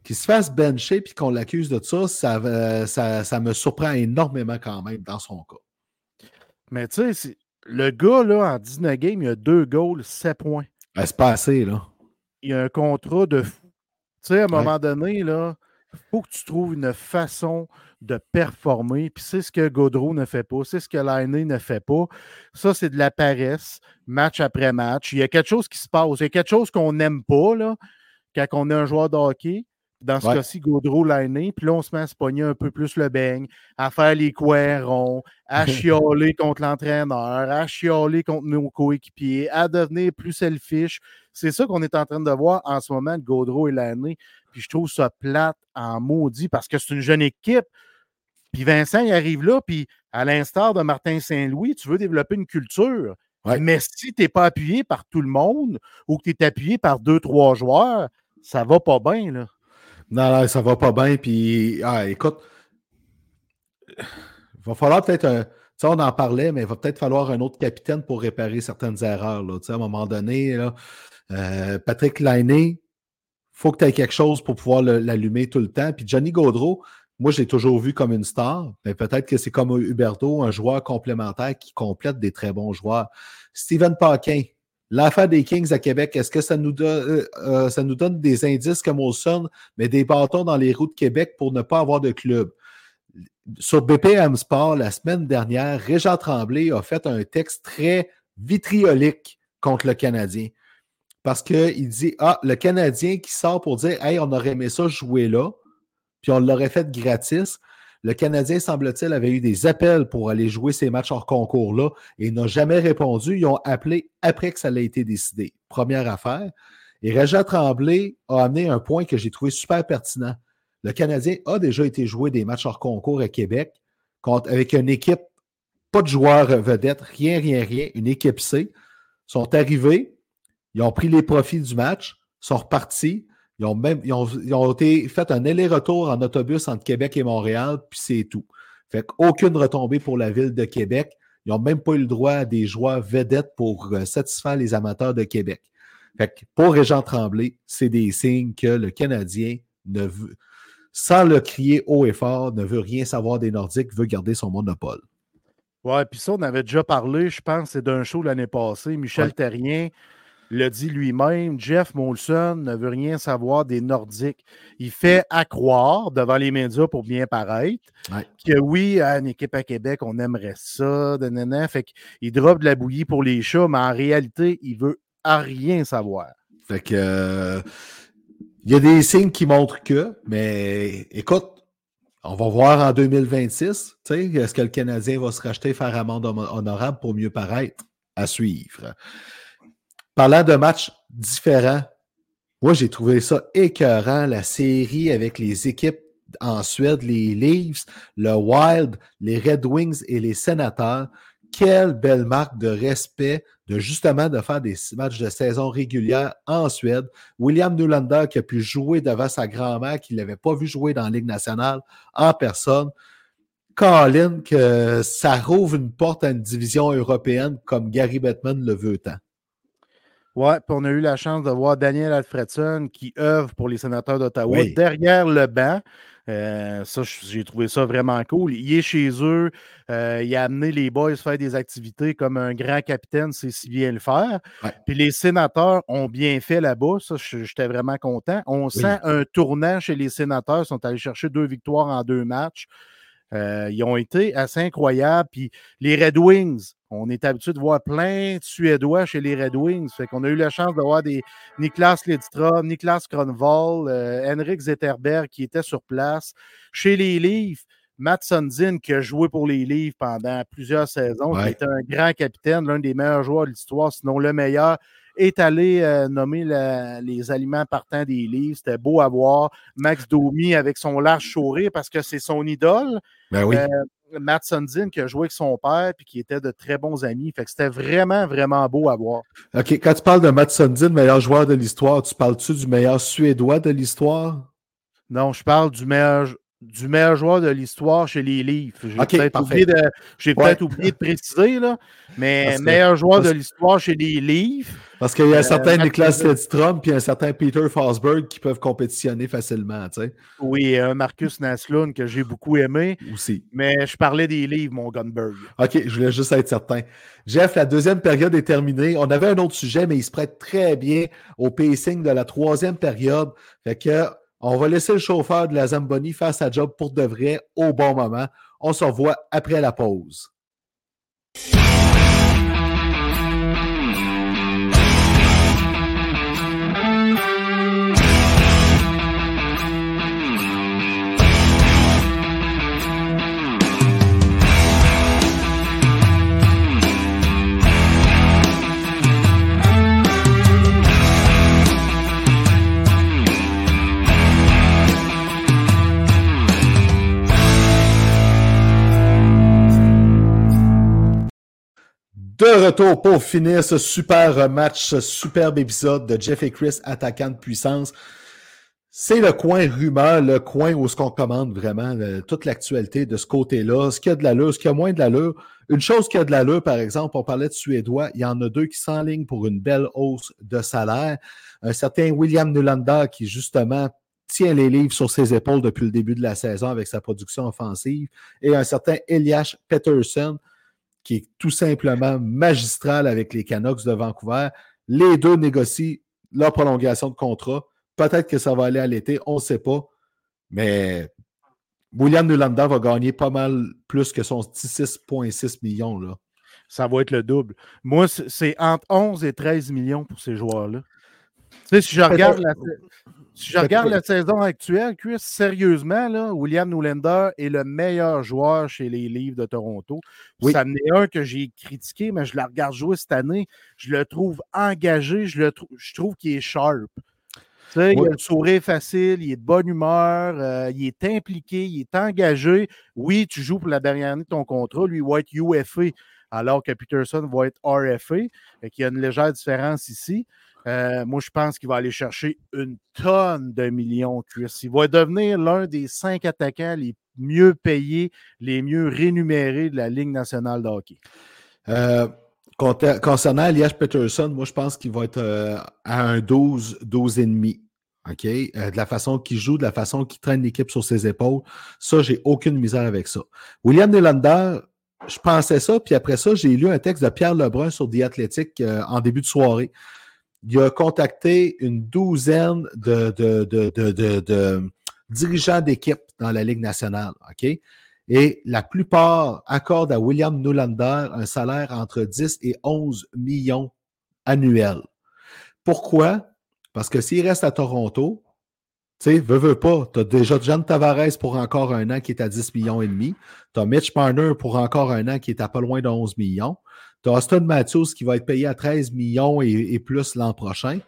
[SPEAKER 2] qu'il se fasse bencher puis qu'on l'accuse de ça ça, ça, ça, me surprend énormément quand même dans son cas.
[SPEAKER 3] Mais tu sais, le gars, là, en 19 games, il a deux goals, 7 points.
[SPEAKER 2] Ben, c'est pas assez, là.
[SPEAKER 3] Il a un contrat de fou. Tu sais, à un moment donné, là, faut que tu trouves une façon de performer. Puis c'est ce que Gaudreau ne fait pas, c'est ce que Lainé ne fait pas. Ça, c'est de la paresse, match après match. Il y a quelque chose qui se passe. Il y a quelque chose qu'on n'aime pas, là, quand on est un joueur de hockey. Dans ce cas-ci, Gaudreau l'année. Puis là, on se met à se pogner un peu plus le beigne, à faire les coins à [LAUGHS] chialer contre l'entraîneur, à chialer contre nos coéquipiers, à devenir plus selfish. C'est ça qu'on est en train de voir en ce moment, Gaudreau et l'année. Puis je trouve ça plate en maudit parce que c'est une jeune équipe. Puis Vincent, il arrive là, puis à l'instar de Martin Saint-Louis, tu veux développer une culture. Mais si tu n'es pas appuyé par tout le monde ou que tu es appuyé par deux, trois joueurs, ça va pas bien, là.
[SPEAKER 2] Non, non, ça va pas bien. Puis, ah, écoute, il va falloir peut-être un. Tu sais, on en parlait, mais il va peut-être falloir un autre capitaine pour réparer certaines erreurs. Là. Tu sais, à un moment donné, là, euh, Patrick Lainé, faut que tu aies quelque chose pour pouvoir l'allumer tout le temps. Puis Johnny Gaudreau, moi, je l'ai toujours vu comme une star, mais peut-être que c'est comme Huberto, un joueur complémentaire qui complète des très bons joueurs. Steven Paquin, L'affaire des Kings à Québec, est-ce que ça nous, donne, euh, euh, donne des indices comme Olson, mais des bâtons dans les roues de Québec pour ne pas avoir de club? Sur BPM Sport, la semaine dernière, Régent Tremblay a fait un texte très vitriolique contre le Canadien. Parce qu'il dit Ah, le Canadien qui sort pour dire Hey, on aurait aimé ça jouer là, puis on l'aurait fait gratis. Le Canadien, semble-t-il, avait eu des appels pour aller jouer ces matchs hors concours-là et n'a jamais répondu. Ils ont appelé après que ça ait été décidé. Première affaire. Et Régent Tremblay a amené un point que j'ai trouvé super pertinent. Le Canadien a déjà été joué des matchs hors concours à Québec avec une équipe, pas de joueurs vedettes, rien, rien, rien, une équipe C. Sont arrivés, ils ont pris les profits du match, sont repartis, ils ont même ils ont, été fait un aller-retour en autobus entre Québec et Montréal, puis c'est tout. Fait aucune retombée pour la ville de Québec. Ils n'ont même pas eu le droit à des joueurs vedettes pour euh, satisfaire les amateurs de Québec. Fait que pour Régent Tremblay, c'est des signes que le Canadien ne veut, sans le crier haut et fort, ne veut rien savoir des Nordiques, veut garder son monopole.
[SPEAKER 3] Ouais, puis ça, on avait déjà parlé, je pense, c'est d'un show l'année passée. Michel Terrien le dit lui-même, Jeff Molson ne veut rien savoir des Nordiques. Il fait accroire devant les médias pour bien paraître que oui, à une équipe à Québec, on aimerait ça, de nana. Fait qu'il drop de la bouillie pour les chats, mais en réalité, il veut à rien savoir.
[SPEAKER 2] Fait que euh, il y a des signes qui montrent que, mais écoute, on va voir en 2026, est-ce que le Canadien va se racheter, faire amende honorable pour mieux paraître? À suivre. Parlant de matchs différents, moi, j'ai trouvé ça écœurant, la série avec les équipes en Suède, les Leafs, le Wild, les Red Wings et les Sénateurs. Quelle belle marque de respect de justement de faire des matchs de saison régulière en Suède. William Nylander qui a pu jouer devant sa grand-mère qui ne l'avait pas vu jouer dans la Ligue nationale en personne. Colin, que ça rouvre une porte à une division européenne comme Gary Bettman le veut tant.
[SPEAKER 3] Oui, puis on a eu la chance de voir Daniel Alfredson qui œuvre pour les sénateurs d'Ottawa derrière le banc. Euh, ça, j'ai trouvé ça vraiment cool. Il est chez eux, euh, il a amené les boys faire des activités comme un grand capitaine sait si bien le faire. Puis les sénateurs ont bien fait là-bas, ça, j'étais vraiment content. On sent un tournant chez les sénateurs, ils sont allés chercher deux victoires en deux matchs. Euh, ils ont été assez incroyables. Puis les Red Wings, on est habitué de voir plein de Suédois chez les Red Wings. Fait qu'on a eu la chance de voir des Niklas Lidstrom, Niklas Kronwall, euh, Henrik Zetterberg qui étaient sur place. Chez les Leafs, Matt Sundin qui a joué pour les Leafs pendant plusieurs saisons, qui était un grand capitaine, l'un des meilleurs joueurs de l'histoire, sinon le meilleur est allé euh, nommer les aliments partants des livres. C'était beau à voir. Max Domi avec son large sourire parce que c'est son idole.
[SPEAKER 2] Ben oui. Euh,
[SPEAKER 3] Matt Sundin qui a joué avec son père et qui était de très bons amis. Fait que c'était vraiment, vraiment beau à voir.
[SPEAKER 2] OK. Quand tu parles de Matt Sundin, meilleur joueur de l'histoire, tu parles-tu du meilleur Suédois de l'histoire?
[SPEAKER 3] Non, je parle du meilleur du meilleur joueur de l'histoire chez les Leafs. J'ai peut-être oublié, de, j'ai
[SPEAKER 2] Ouais.
[SPEAKER 3] peut-être oublié de préciser, là, mais
[SPEAKER 2] que-
[SPEAKER 3] meilleur joueur de l'histoire chez les Leafs.
[SPEAKER 2] Parce qu'il y a un
[SPEAKER 3] Euh,
[SPEAKER 2] certain
[SPEAKER 3] Lundin.
[SPEAKER 2] Lidstrom puis un certain Peter Forsberg qui peuvent compétitionner facilement, tu sais,
[SPEAKER 3] Oui, un Marcus Naslund que j'ai beaucoup aimé,
[SPEAKER 2] aussi.
[SPEAKER 3] mais je parlais des livres, mon Gunberg.
[SPEAKER 2] OK, je voulais juste être certain. Jeff, la deuxième période est terminée. On avait un autre sujet, mais il se prête très bien au pacing de la troisième période. Fait que on va laisser le chauffeur de la Zamboni faire sa job pour de vrai au bon moment. On se revoit après la pause. De retour pour finir ce super match, ce superbe épisode de Jeff et Chris, attaquant de puissance. C'est le coin rumeur, le coin où ce qu'on commande vraiment toute l'actualité de ce côté-là, ce qui a de l'allure, ce qui a moins de l'allure? Une chose qui a de l'allure, par exemple, on parlait de Suédois, il y en a deux qui s'enlignent pour une belle hausse de salaire. Un certain William Nylander qui, justement, tient les livres sur ses épaules depuis le début de la saison avec sa production offensive, et un certain Elias Peterson qui est tout simplement magistral avec les Canucks de Vancouver. Les deux négocient leur prolongation de contrat. Peut-être que ça va aller à l'été, on ne sait pas. Mais William Nylander va gagner pas mal plus que son 6,6 millions. Là.
[SPEAKER 3] Ça va être le double. Moi, c'est- c'est entre 11 et 13 millions pour ces joueurs-là. Tu sais, si je regarde la, si je regarde la saison actuelle, Chris, sérieusement, là, William Nylander est le meilleur joueur chez les Livres de Toronto.
[SPEAKER 2] Oui.
[SPEAKER 3] Ça en est un que j'ai critiqué, mais je la regarde jouer cette année. Je le trouve engagé, je, le je trouve qu'il est sharp. Tu sais, Il a le sourire facile, il est de bonne humeur, euh, il est impliqué, il est engagé. Oui, tu joues pour la dernière année de ton contrat. Lui, il va être UFA, alors que Peterson va être RFA. Fait qu'il y a une légère différence ici. Euh, moi, je pense qu'il va aller chercher une tonne de millions, Chris. Il va devenir l'un des cinq attaquants les mieux payés, les mieux rémunérés de la Ligue nationale de hockey.
[SPEAKER 2] Euh, concernant Elias Peterson, moi, je pense qu'il va être euh, à un 12, 12,5. OK? De la façon qu'il joue, de la façon qu'il traîne l'équipe sur ses épaules. Ça, j'ai aucune misère avec ça. William Nylander, je pensais ça, puis après ça, j'ai lu un texte de Pierre Lebrun sur The Athletic en début de soirée. Il a contacté une douzaine de, dirigeants d'équipe dans la Ligue nationale. OK? Et la plupart accordent à William Nylander un salaire entre 10 et 11 millions annuels. Pourquoi? Parce que s'il reste à Toronto, tu sais, veux, veux pas, tu as déjà John Tavares pour encore un an qui est à 10 millions et demi. Tu as Mitch Marner pour encore un an qui est à pas loin de 11 millions. Tu as Austin Matthews qui va être payé à 13 millions et, plus l'an prochain.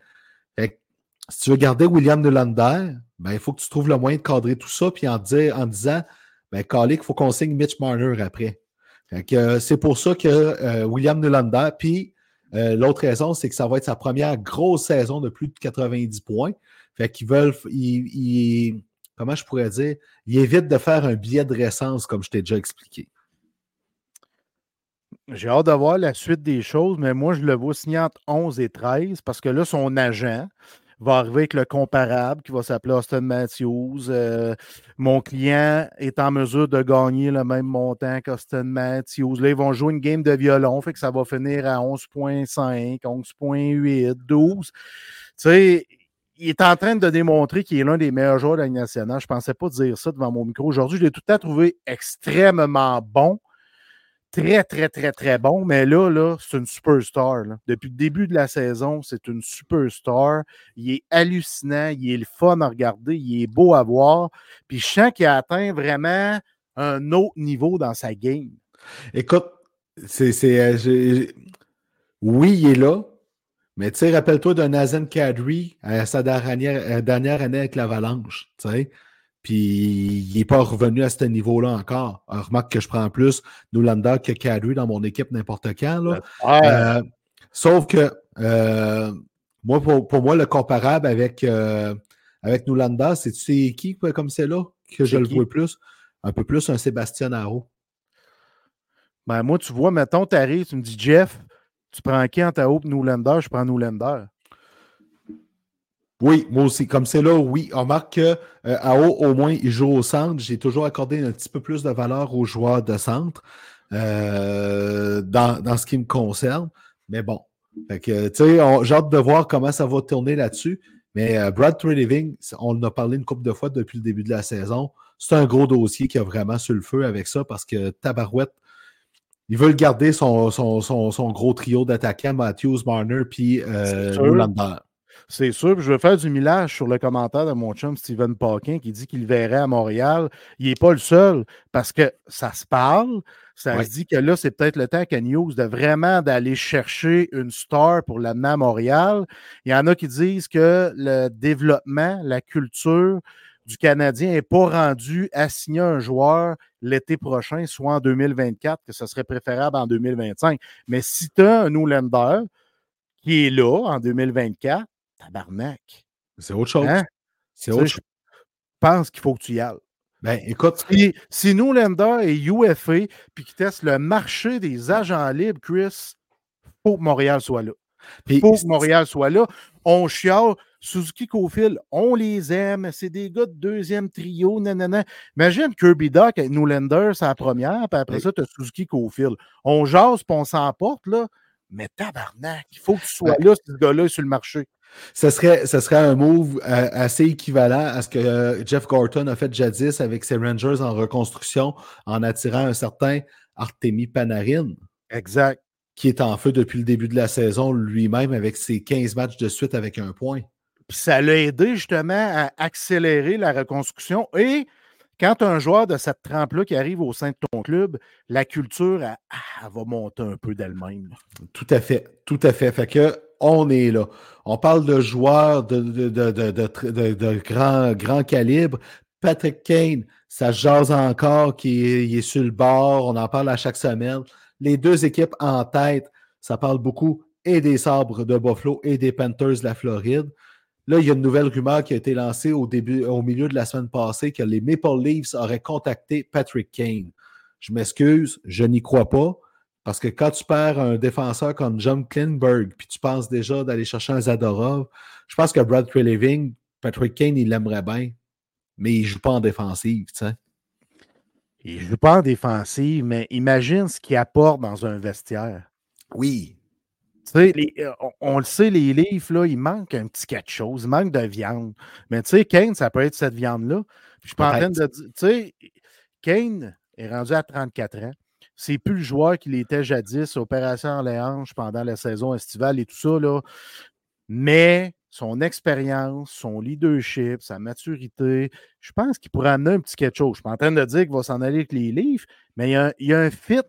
[SPEAKER 2] Si tu veux garder William Nylander, ben, il faut que tu trouves le moyen de cadrer tout ça puis en, disant ben, Calic, il faut qu'on signe Mitch Marner après. Euh, c'est pour ça que euh, William Nylander, puis euh, l'autre raison, c'est que ça va être sa première grosse saison de plus de 90 points. Fait qu'ils veulent, ils- comment je pourrais dire, ils évitent de faire un billet de récence, comme je t'ai déjà expliqué.
[SPEAKER 3] J'ai hâte de voir la suite des choses, mais moi, je le vois signer entre 11 et 13 parce que là, son agent va arriver avec le comparable qui va s'appeler Austin Matthews. Euh, mon client est en mesure de gagner le même montant qu'Austin Matthews. Là, ils vont jouer une game de violon, fait que ça va finir à 11.5, 11.8, 12. Tu sais, il est en train de démontrer qu'il est l'un des meilleurs joueurs de la nationale. Je ne pensais pas dire ça devant mon micro. Aujourd'hui, je l'ai tout le temps trouvé extrêmement bon très, très, très, très bon. Mais là, là, c'est une superstar. là. Depuis le début de la saison, c'est une superstar. Il est hallucinant, il est fun à regarder, il est beau à voir. Puis je sens qu'il a atteint vraiment un autre niveau dans sa game.
[SPEAKER 2] Écoute, c'est, euh, oui, il est là, mais tu sais, rappelle-toi de Nathan Kadri à sa dernière, euh, dernière année avec l'Avalanche, tu sais. Puis il n'est pas revenu à ce niveau-là encore. Remarque que je prends plus Nylander que Kadri dans mon équipe n'importe quand. Là. Euh, sauf que euh, moi, pour, pour moi, le comparable avec, euh, avec c'est tu sais qui comme c'est là? que je le vois plus? Un peu plus un Sébastien Haro.
[SPEAKER 3] Ben, moi, tu vois, mettons, tu arrives, tu me dis, Jeff, tu prends qui en ta haut Newlander? Je prends Newlander.
[SPEAKER 2] Oui, moi aussi. Comme c'est là, oui. On remarque que euh, Ao, au moins, il joue au centre. J'ai toujours accordé un petit peu plus de valeur aux joueurs de centre euh, dans, dans ce qui me concerne. Mais bon. Fait que, tu sais, j'ai hâte de voir comment ça va tourner là-dessus. Mais euh, Brad Treliving, on en a parlé une couple de fois depuis le début de la saison. C'est un gros dossier qui a vraiment sur le feu avec ça parce que Tabarouette, ils veulent garder son, son, son, son gros trio d'attaquants, Matthews, Marner, puis euh,
[SPEAKER 3] C'est sûr. Puis je vais faire du millage sur le commentaire de mon chum Steven Paquin qui dit qu'il verrait à Montréal. Il n'est pas le seul parce que ça se parle. Ça
[SPEAKER 2] Ouais.
[SPEAKER 3] se dit que là, c'est peut-être le temps qu'à News de vraiment d'aller chercher une star pour l'amener à Montréal. Il y en a qui disent que le développement, la culture du Canadien n'est pas rendu à signer un joueur l'été prochain, soit en 2024, que ce serait préférable en 2025. Mais si tu as un Oulander qui est là en 2024, tabarnak.
[SPEAKER 2] C'est autre chose.
[SPEAKER 3] Hein?
[SPEAKER 2] C'est autre chose.
[SPEAKER 3] Je pense qu'il faut que tu y ailles.
[SPEAKER 2] Ben, écoute,
[SPEAKER 3] Si, si Newlander est UFA puis qu'il teste le marché des agents libres, Chris, faut que Montréal soit là.
[SPEAKER 2] puis
[SPEAKER 3] faut que Montréal soit là. On chiale. Suzuki Cofield, on les aime. C'est des gars de deuxième trio. Nanana. Imagine Kirby Doc avec Newlander, c'est la première, puis après
[SPEAKER 2] Oui.
[SPEAKER 3] ça, tu as Suzuki Cofield. On jase, puis on s'emporte, là. Mais tabarnak, il faut que tu sois là, ce gars-là, sur le marché.
[SPEAKER 2] Ce serait, un move euh, assez équivalent à ce que euh, Jeff Gorton a fait jadis avec ses Rangers en reconstruction en attirant un certain Artemi Panarin,
[SPEAKER 3] Exact.
[SPEAKER 2] qui est en feu depuis le début de la saison lui-même avec ses 15 matchs de suite avec un point.
[SPEAKER 3] Puis ça l'a aidé justement à accélérer la reconstruction. Et quand un joueur de cette trempe-là qui arrive au sein de ton club, la culture, elle, elle va monter un peu d'elle-même.
[SPEAKER 2] Tout à fait, tout à fait. Fait que on est là. On parle de joueurs de, grand, calibre. Patrick Kane, ça jase encore, qui est, est sur le bord. On en parle à chaque semaine. Les deux équipes en tête, ça parle beaucoup et des Sabres de Buffalo et des Panthers de la Floride. Là, il y a une nouvelle rumeur qui a été lancée au début, au milieu de la semaine passée que les Maple Leafs auraient contacté Patrick Kane. Je m'excuse, je n'y crois pas. Parce que quand tu perds un défenseur comme John Klingberg, puis tu penses déjà d'aller chercher un Zadorov, je pense que Brad Treliving, Patrick Kane, il l'aimerait bien, mais il ne joue pas en défensive, tu sais.
[SPEAKER 3] Il ne joue pas en défensive, mais imagine ce qu'il apporte dans un vestiaire.
[SPEAKER 2] Oui.
[SPEAKER 3] Tu sais, les- euh, on, on le sait, les livres, là, il manque un petit quelque chose, il manque de viande. Mais tu sais, Kane, ça peut être cette viande-là. Je suis pas en train de dire, tu sais, Kane est rendu à 34 ans. C'est plus le joueur qu'il était jadis, opération en les hanches pendant la saison estivale et tout ça. Mais son expérience, son leadership, sa maturité, je pense qu'il pourrait amener un petit quelque chose. Je suis pas en train de dire qu'il va s'en aller avec les livres, mais il y a, il y a un fit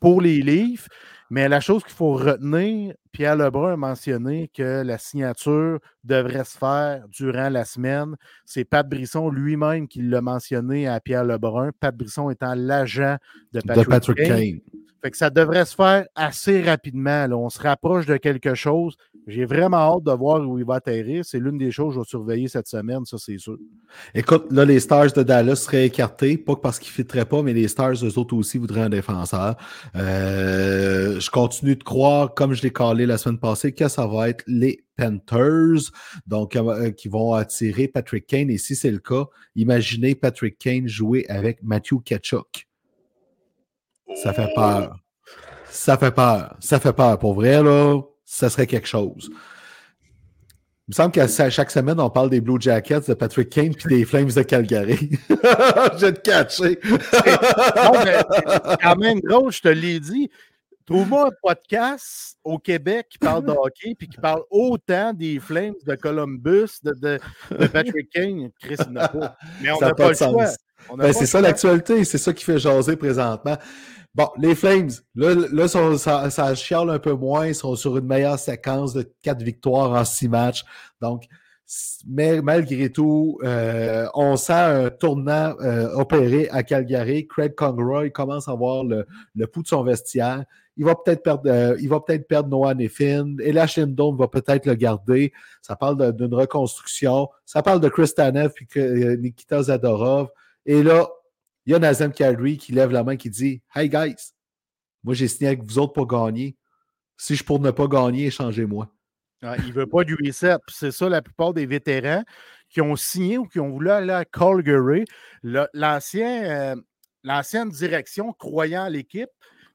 [SPEAKER 3] pour les livres. Mais la chose qu'il faut retenir, Pierre Lebrun a mentionné que la signature devrait se faire durant la semaine. C'est Pat Brisson lui-même qui l'a mentionné à Pierre Lebrun. Pat Brisson étant l'agent de
[SPEAKER 2] De
[SPEAKER 3] Patrick, Kane.
[SPEAKER 2] Kane.
[SPEAKER 3] Fait que ça devrait se faire assez rapidement. là. On se rapproche de quelque chose. J'ai vraiment hâte de voir où il va atterrir. C'est l'une des choses que je vais surveiller cette semaine, ça c'est sûr.
[SPEAKER 2] Écoute, là, les Stars de Dallas seraient écartés, pas parce qu'ils ne fitteraient pas, mais les Stars, eux autres aussi, voudraient un défenseur. Euh, je continue de croire, comme je l'ai calé la semaine passée, que ça va être les Panthers, donc euh, qui vont attirer Patrick Kane. Et si c'est le cas, imaginez Patrick Kane jouer avec Matthew Kachuk. Ça fait peur. Ça fait peur. Ça fait peur. Pour vrai, là, ça serait quelque chose. Il me semble qu'à chaque semaine, on parle des Blue Jackets de Patrick Kane puis des Flames de Calgary. [LAUGHS] je vais te catcher.
[SPEAKER 3] Non, mais c'est quand même drôle, je te l'ai dit. Trouve-moi un podcast au Québec qui parle de hockey puis qui parle autant des Flames de Columbus, de, de- de Patrick Kane. Chris, il n'y en a pas. Mais on n'a
[SPEAKER 2] pas
[SPEAKER 3] le choix. n'a
[SPEAKER 2] Ben, c'est ça l'actualité, c'est ça qui fait jaser présentement. Bon, les Flames, là, là sont- ça, ça chiale un peu moins, ils sont sur une meilleure séquence de quatre victoires en six matchs. Donc, mais malgré tout, euh, on sent un tournant euh, opéré à Calgary. Craig Conroy commence à avoir le, le pouls de son vestiaire. Il va peut-être perdre, euh, il va peut-être perdre Noah Neffin. Et la Shindon va peut-être le garder. Ça parle d'une reconstruction. Ça parle de Chris Tanev puis que, Nikita Zadorov. Et là, il y a Nazem Kadri qui lève la main qui dit Hey guys, moi j'ai signé avec vous autres pour gagner. Si je pour ne pas gagner, échangez-moi.
[SPEAKER 3] il ne veut pas du reset. C'est ça, la plupart des vétérans qui ont signé ou qui ont voulu aller à Calgary. Euh, l'ancienne direction, croyant à l'équipe,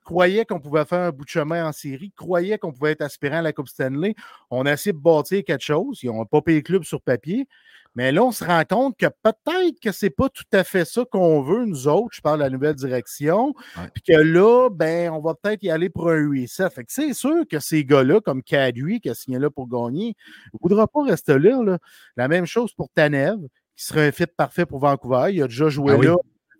[SPEAKER 3] croyait qu'on pouvait faire un bout de chemin en série, croyait qu'on pouvait être aspirant à la Coupe Stanley. On a essayé de bâtir quelque chose. Ils n'ont pas payé le club sur papier. Mais là, on se rend compte que peut-être que ce n'est pas tout à fait ça qu'on veut, nous autres. Je parle de la nouvelle direction. Puis que là, ben, on va peut-être y aller pour un reset. Fait que c'est sûr que ces gars-là, comme Cadui, qui a signé là pour gagner, ne voudra pas rester là, La même chose pour Tanev, qui serait un fit parfait pour Vancouver. Il a déjà joué ah là.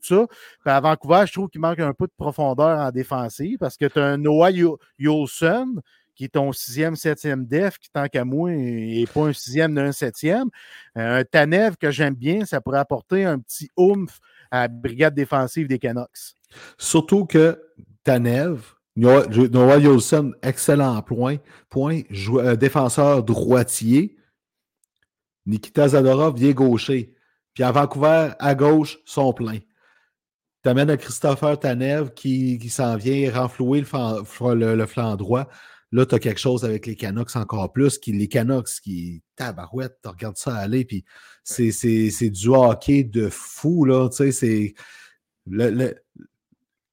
[SPEAKER 3] Ça. Puis à Vancouver, je trouve qu'il manque un peu de profondeur en défensive parce que tu as un Noah Yolson qui est ton sixième, septième def, qui, tant qu'à moi, n'est pas un sixième d'un septième. Euh, un Tanev que j'aime bien, ça pourrait apporter un petit oomph à la brigade défensive des Canucks.
[SPEAKER 2] Surtout que Tanev, Noah Yolson, excellent point, point euh, défenseur droitier. Nikita Zadorov vient gaucher. Puis à Vancouver, à gauche, sont pleins. Tu amènes un Christopher Tanev qui, s'en vient renflouer le flanc droit. Là, tu as quelque chose avec les Canucks encore plus. Qui, les Canucks qui, tabarouette, tu regardes ça aller, puis c'est du hockey de fou, là. Tu sais, c'est.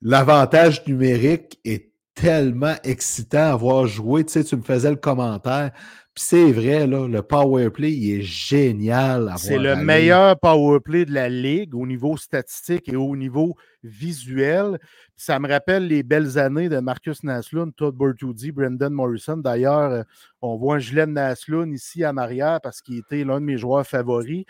[SPEAKER 2] L'avantage numérique est tellement excitant à voir jouer. Tu sais, tu me faisais le commentaire. Puis c'est vrai, là, le power play, il est génial.
[SPEAKER 3] C'est le meilleur power play de la ligue au niveau statistique et au niveau visuel. Ça me rappelle les belles années de Marcus Naslund, Todd Bertuzzi, Brendan Morrison. D'ailleurs, euh, on voit un gilet de Naslund ici en arrière parce qu'il était l'un de mes joueurs favoris.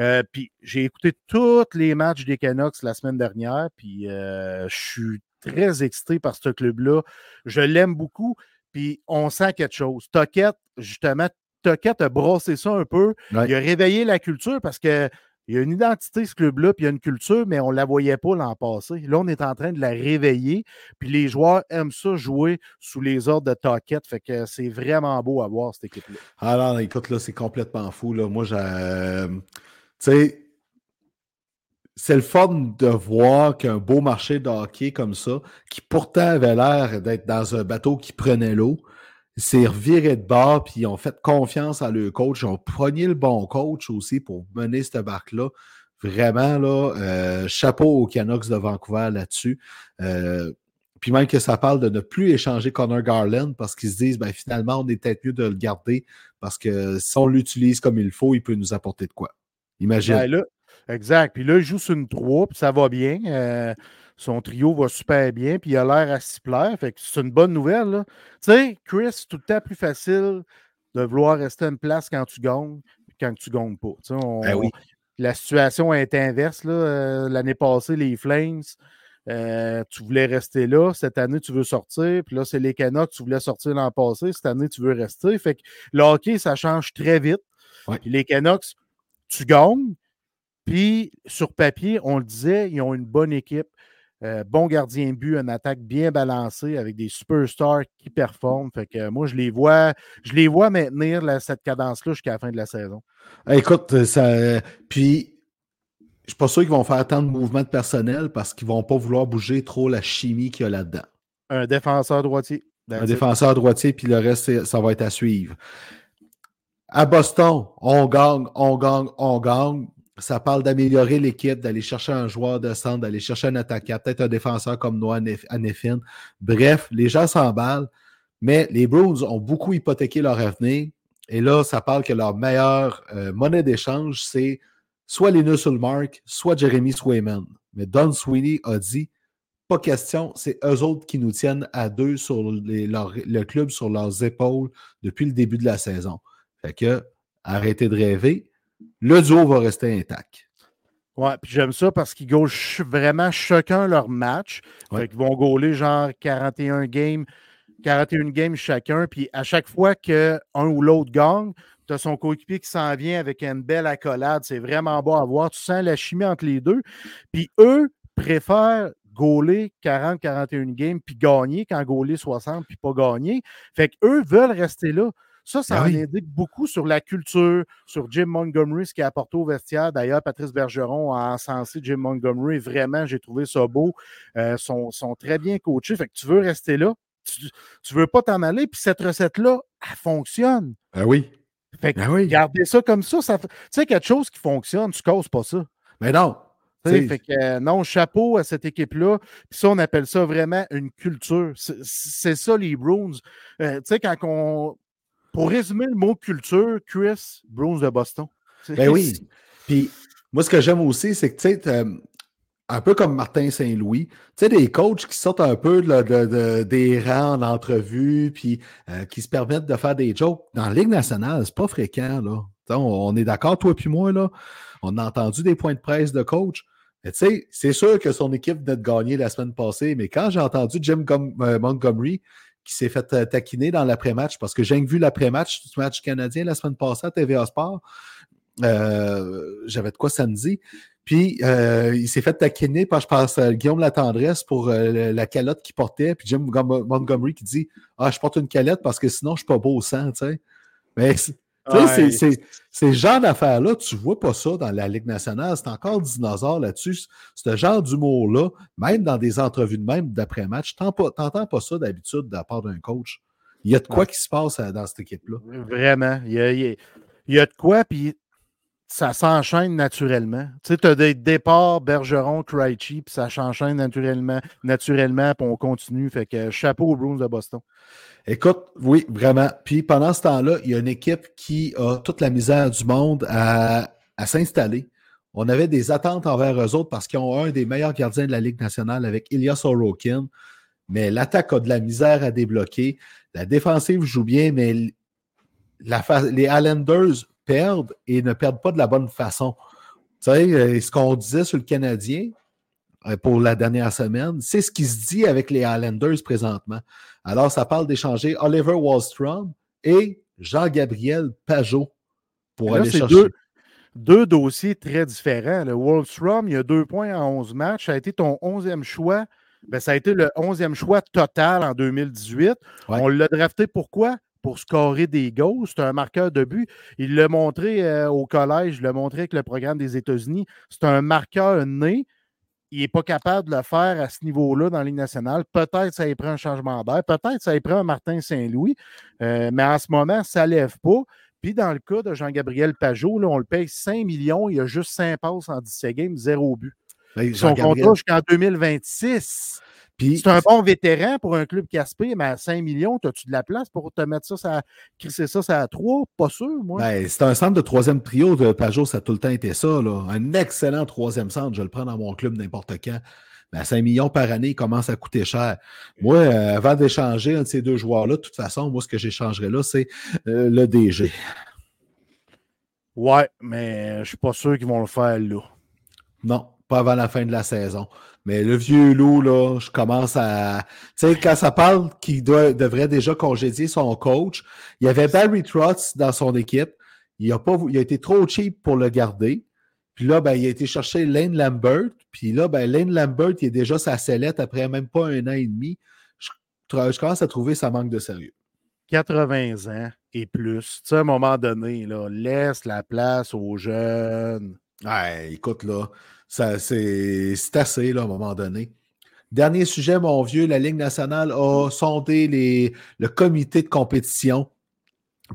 [SPEAKER 3] Euh, puis j'ai écouté tous les matchs des Canucks la semaine dernière. Puis euh, je suis très excité par ce club-là. Je l'aime beaucoup. Puis on sent quelque chose. Toquette, justement, Toquette a brossé ça un peu. Il a réveillé la culture parce que il y a une identité, ce club-là, puis il y a une culture, mais on ne la voyait pas l'an passé. Là, on est en train de la réveiller, puis les joueurs aiment ça jouer sous les ordres de Toquette. Fait que c'est vraiment beau à voir, cette équipe-là.
[SPEAKER 2] Alors, écoute, là, c'est complètement fou. Là. Moi, j'ai. Euh, tu sais, c'est le fun de voir qu'un beau marché de hockey comme ça, qui pourtant avait l'air d'être dans un bateau qui prenait l'eau, s'est reviré de bord, puis ils ont fait confiance à leur coach. Ils ont pogné le bon coach aussi pour mener cette barque-là. Vraiment, là, euh, chapeau aux Canucks de Vancouver là-dessus. Euh, puis même que ça parle de ne plus échanger Connor Garland parce qu'ils se disent, ben, finalement, on est peut-être mieux de le garder parce que si on l'utilise comme il faut, il peut nous apporter de quoi. Imagine.
[SPEAKER 3] Ben, Exact. Puis là, il joue sur une 3, puis ça va bien. Euh, son trio va super bien, puis il a l'air à s'y plaire. Fait que c'est une bonne nouvelle. Tu sais, Chris, c'est tout le temps plus facile de vouloir rester en place quand tu gagnes quand tu gagnes pas.
[SPEAKER 2] Ben oui.
[SPEAKER 3] La situation est inverse. Euh, l'année passée, les Flames, euh, tu voulais rester là. Cette année, tu veux sortir. Puis là, c'est les Canucks, tu voulais sortir l'an passé. Cette année, tu veux rester. Fait que le hockey, ça change très vite. Puis les Canucks, tu gagnes, puis, sur papier, on le disait, ils ont une bonne équipe. Euh, bon gardien de but, une attaque bien balancée avec des superstars qui performent. Fait que moi, je les vois, je les vois maintenir cette cadence-là jusqu'à la fin de la saison.
[SPEAKER 2] Écoute, ça, puis je ne suis pas sûr qu'ils vont faire tant de mouvements de personnel parce qu'ils ne vont pas vouloir bouger trop la chimie qu'il y a là-dedans.
[SPEAKER 3] Un défenseur droitier.
[SPEAKER 2] Un défenseur droitier, puis le reste, ça va être à suivre. À Boston, on gagne, on gagne, on gagne ça parle d'améliorer l'équipe, d'aller chercher un joueur de centre, d'aller chercher un attaquant, peut-être un défenseur comme Noah Anefin. Bref, les gens s'emballent, mais les Bruins ont beaucoup hypothéqué leur avenir. Et là, ça parle que leur meilleure euh, monnaie d'échange, c'est soit Linus Ulmark, soit Jeremy Swayman. Mais Don Sweeney a dit pas question, c'est eux autres qui nous tiennent à deux sur le club sur leurs épaules depuis le début de la saison. Fait que arrêtez de rêver le duo va rester intact.
[SPEAKER 3] Ouais, puis j'aime ça parce qu'ils gauchent vraiment chacun leur match. Ils vont gauler genre 41 games, 41 games chacun. Puis à chaque fois qu'un ou l'autre gagne, tu as son coéquipier qui s'en vient avec une belle accolade. C'est vraiment beau à voir. Tu sens la chimie entre les deux. Puis eux préfèrent gauler 40-41 games puis gagner quand gauler 60 puis pas gagner. Fait qu'eux veulent rester là. Ça, ça
[SPEAKER 2] Ben
[SPEAKER 3] en
[SPEAKER 2] oui.
[SPEAKER 3] indique beaucoup sur la culture, sur Jim Montgomery, ce qu'il a apporté au vestiaire. D'ailleurs, Patrice Bergeron a encensé Jim Montgomery. Vraiment, j'ai trouvé ça beau. Euh, sont, sont très bien coachés. Fait que tu veux rester là. Tu, tu veux pas t'en aller. Puis cette recette-là, elle fonctionne.
[SPEAKER 2] Ben oui.
[SPEAKER 3] Fait que
[SPEAKER 2] Ben oui.
[SPEAKER 3] garder ça comme ça, tu sais, quelque chose qui fonctionne, tu causes pas ça.
[SPEAKER 2] Mais non.
[SPEAKER 3] Fait que, euh, non, chapeau à cette équipe-là. Puis ça, on appelle ça vraiment une culture. C'est c'est ça, les Bruins. Euh, tu sais, quand on. Pour résumer le mot culture, Chris, Bruins de Boston. [LAUGHS]
[SPEAKER 2] Ben oui. Puis moi, ce que j'aime aussi, c'est que, tu sais, t'as- un peu comme Martin Saint-Louis, tu sais, des coachs qui sortent un peu de, de- de- des rangs en entrevue, puis euh, qui se permettent de faire des jokes. Dans la Ligue nationale, c'est pas fréquent, là. On, on est d'accord, toi puis moi, là. On a entendu des points de presse de coach. Mais tu sais, c'est sûr que son équipe venait de gagner la semaine passée, mais quand j'ai entendu Jim Gom- euh, Montgomery qui s'est fait euh, taquiner dans l'après-match, parce que j'ai vu l'après-match du match canadien la semaine passée à TVA Sport, euh, j'avais de quoi samedi. Puis euh, il s'est fait taquiner par, je pense, Guillaume Latendresse pour la calotte qu'il portait. Puis Jim Gom- Montgomery qui dit Ah, je porte une calotte parce que sinon je suis pas beau au sang, tu sais.
[SPEAKER 3] Ouais.
[SPEAKER 2] c'est ces genre d'affaires-là, tu vois pas ça dans la Ligue nationale. C'est encore dinosaure là-dessus. Ce genre d'humour-là, même dans des entrevues de même d'après-match, t'entends pas, ça d'habitude de la part d'un coach. Il y a de quoi
[SPEAKER 3] Ouais.
[SPEAKER 2] qui se passe euh, dans cette équipe-là.
[SPEAKER 3] Vraiment. Il y a, il y a- il y a de quoi, puis ça s'enchaîne naturellement. Tu sais, tu as des départs, Bergeron, Krejci, puis ça s'enchaîne naturellement, naturellement, puis on continue. Fait que chapeau aux Bruins de Boston.
[SPEAKER 2] Écoute, oui, vraiment. Puis pendant ce temps-là, il y a une équipe qui a toute la misère du monde à, s'installer. On avait des attentes envers eux autres parce qu'ils ont un des meilleurs gardiens de la Ligue nationale avec Ilya Sorokin. Mais l'attaque a de la misère à débloquer. La défensive joue bien, mais les Islanders perdent et ne perdent pas de la bonne façon. Tu sais, euh, ce qu'on disait sur le Canadien euh, pour la dernière semaine, c'est ce qui se dit avec les Islanders présentement. Alors, ça parle d'échanger Oliver Wallstrom et Jean-Gabriel Pajot pour
[SPEAKER 3] Là,
[SPEAKER 2] aller
[SPEAKER 3] c'est
[SPEAKER 2] chercher.
[SPEAKER 3] deux, deux dossiers très différents. Le Wallstrom, il y a deux points en 11 matchs. Ça a été ton 11e choix. Ben, ça a été le 11e choix total en 2018.
[SPEAKER 2] Ouais.
[SPEAKER 3] On l'a drafté pourquoi? Pour scorer des goals. C'est un marqueur de but. Il l'a montré euh, au collège, il l'a montré avec le programme des États-Unis. C'est un marqueur né. Il n'est pas capable de le faire à ce niveau-là dans la Ligue nationale. Peut-être ça y prend un changement d'air. Peut-être ça y prend un Martin Saint-Louis. Euh, mais en ce moment, ça ne lève pas. Puis dans le cas de Jean-Gabriel Pajot, là, on le paye 5 millions. Il a juste 5 passes en 17 games, 0 but.
[SPEAKER 2] Ben,
[SPEAKER 3] Son contrat jusqu'en 2026. C'est un bon vétéran pour un club qui aspire, mais à 5 millions, as-tu de la place pour te mettre ça, ça crisser ça, ça à 3? Pas sûr, moi.
[SPEAKER 2] ben, c'est un centre de troisième trio de Pajot, ça a tout le temps été ça. là. Un excellent troisième centre, je le prends dans mon club n'importe quand. Mais à 5 millions par année, il commence à coûter cher. Moi, euh, avant d'échanger un de ces deux joueurs-là, de toute façon, moi, ce que j'échangerais là, c'est euh, le DG.
[SPEAKER 3] Ouais, mais je suis pas sûr qu'ils vont le faire là.
[SPEAKER 2] Non, pas avant la fin de la saison. Mais le vieux loup, là, je commence à. Tu sais, quand ça parle qu'il devrait déjà congédier son coach, il y avait Barry Trotz dans son équipe. Il a, pas, vou- il a été trop cheap pour le garder. Puis là, ben, il a été chercher Lane Lambert. Puis là, ben, Lane Lambert, il est déjà sa sellette après même pas un an et demi. Je, je commence à trouver ça manque de sérieux.
[SPEAKER 3] 80 ans et plus. Tu sais, à un moment donné, là, laisse la place aux jeunes.
[SPEAKER 2] Ouais, écoute, là, c'est, assez, là, à un moment donné. Dernier sujet, mon vieux, la Ligue nationale a sondé les, le comité de compétition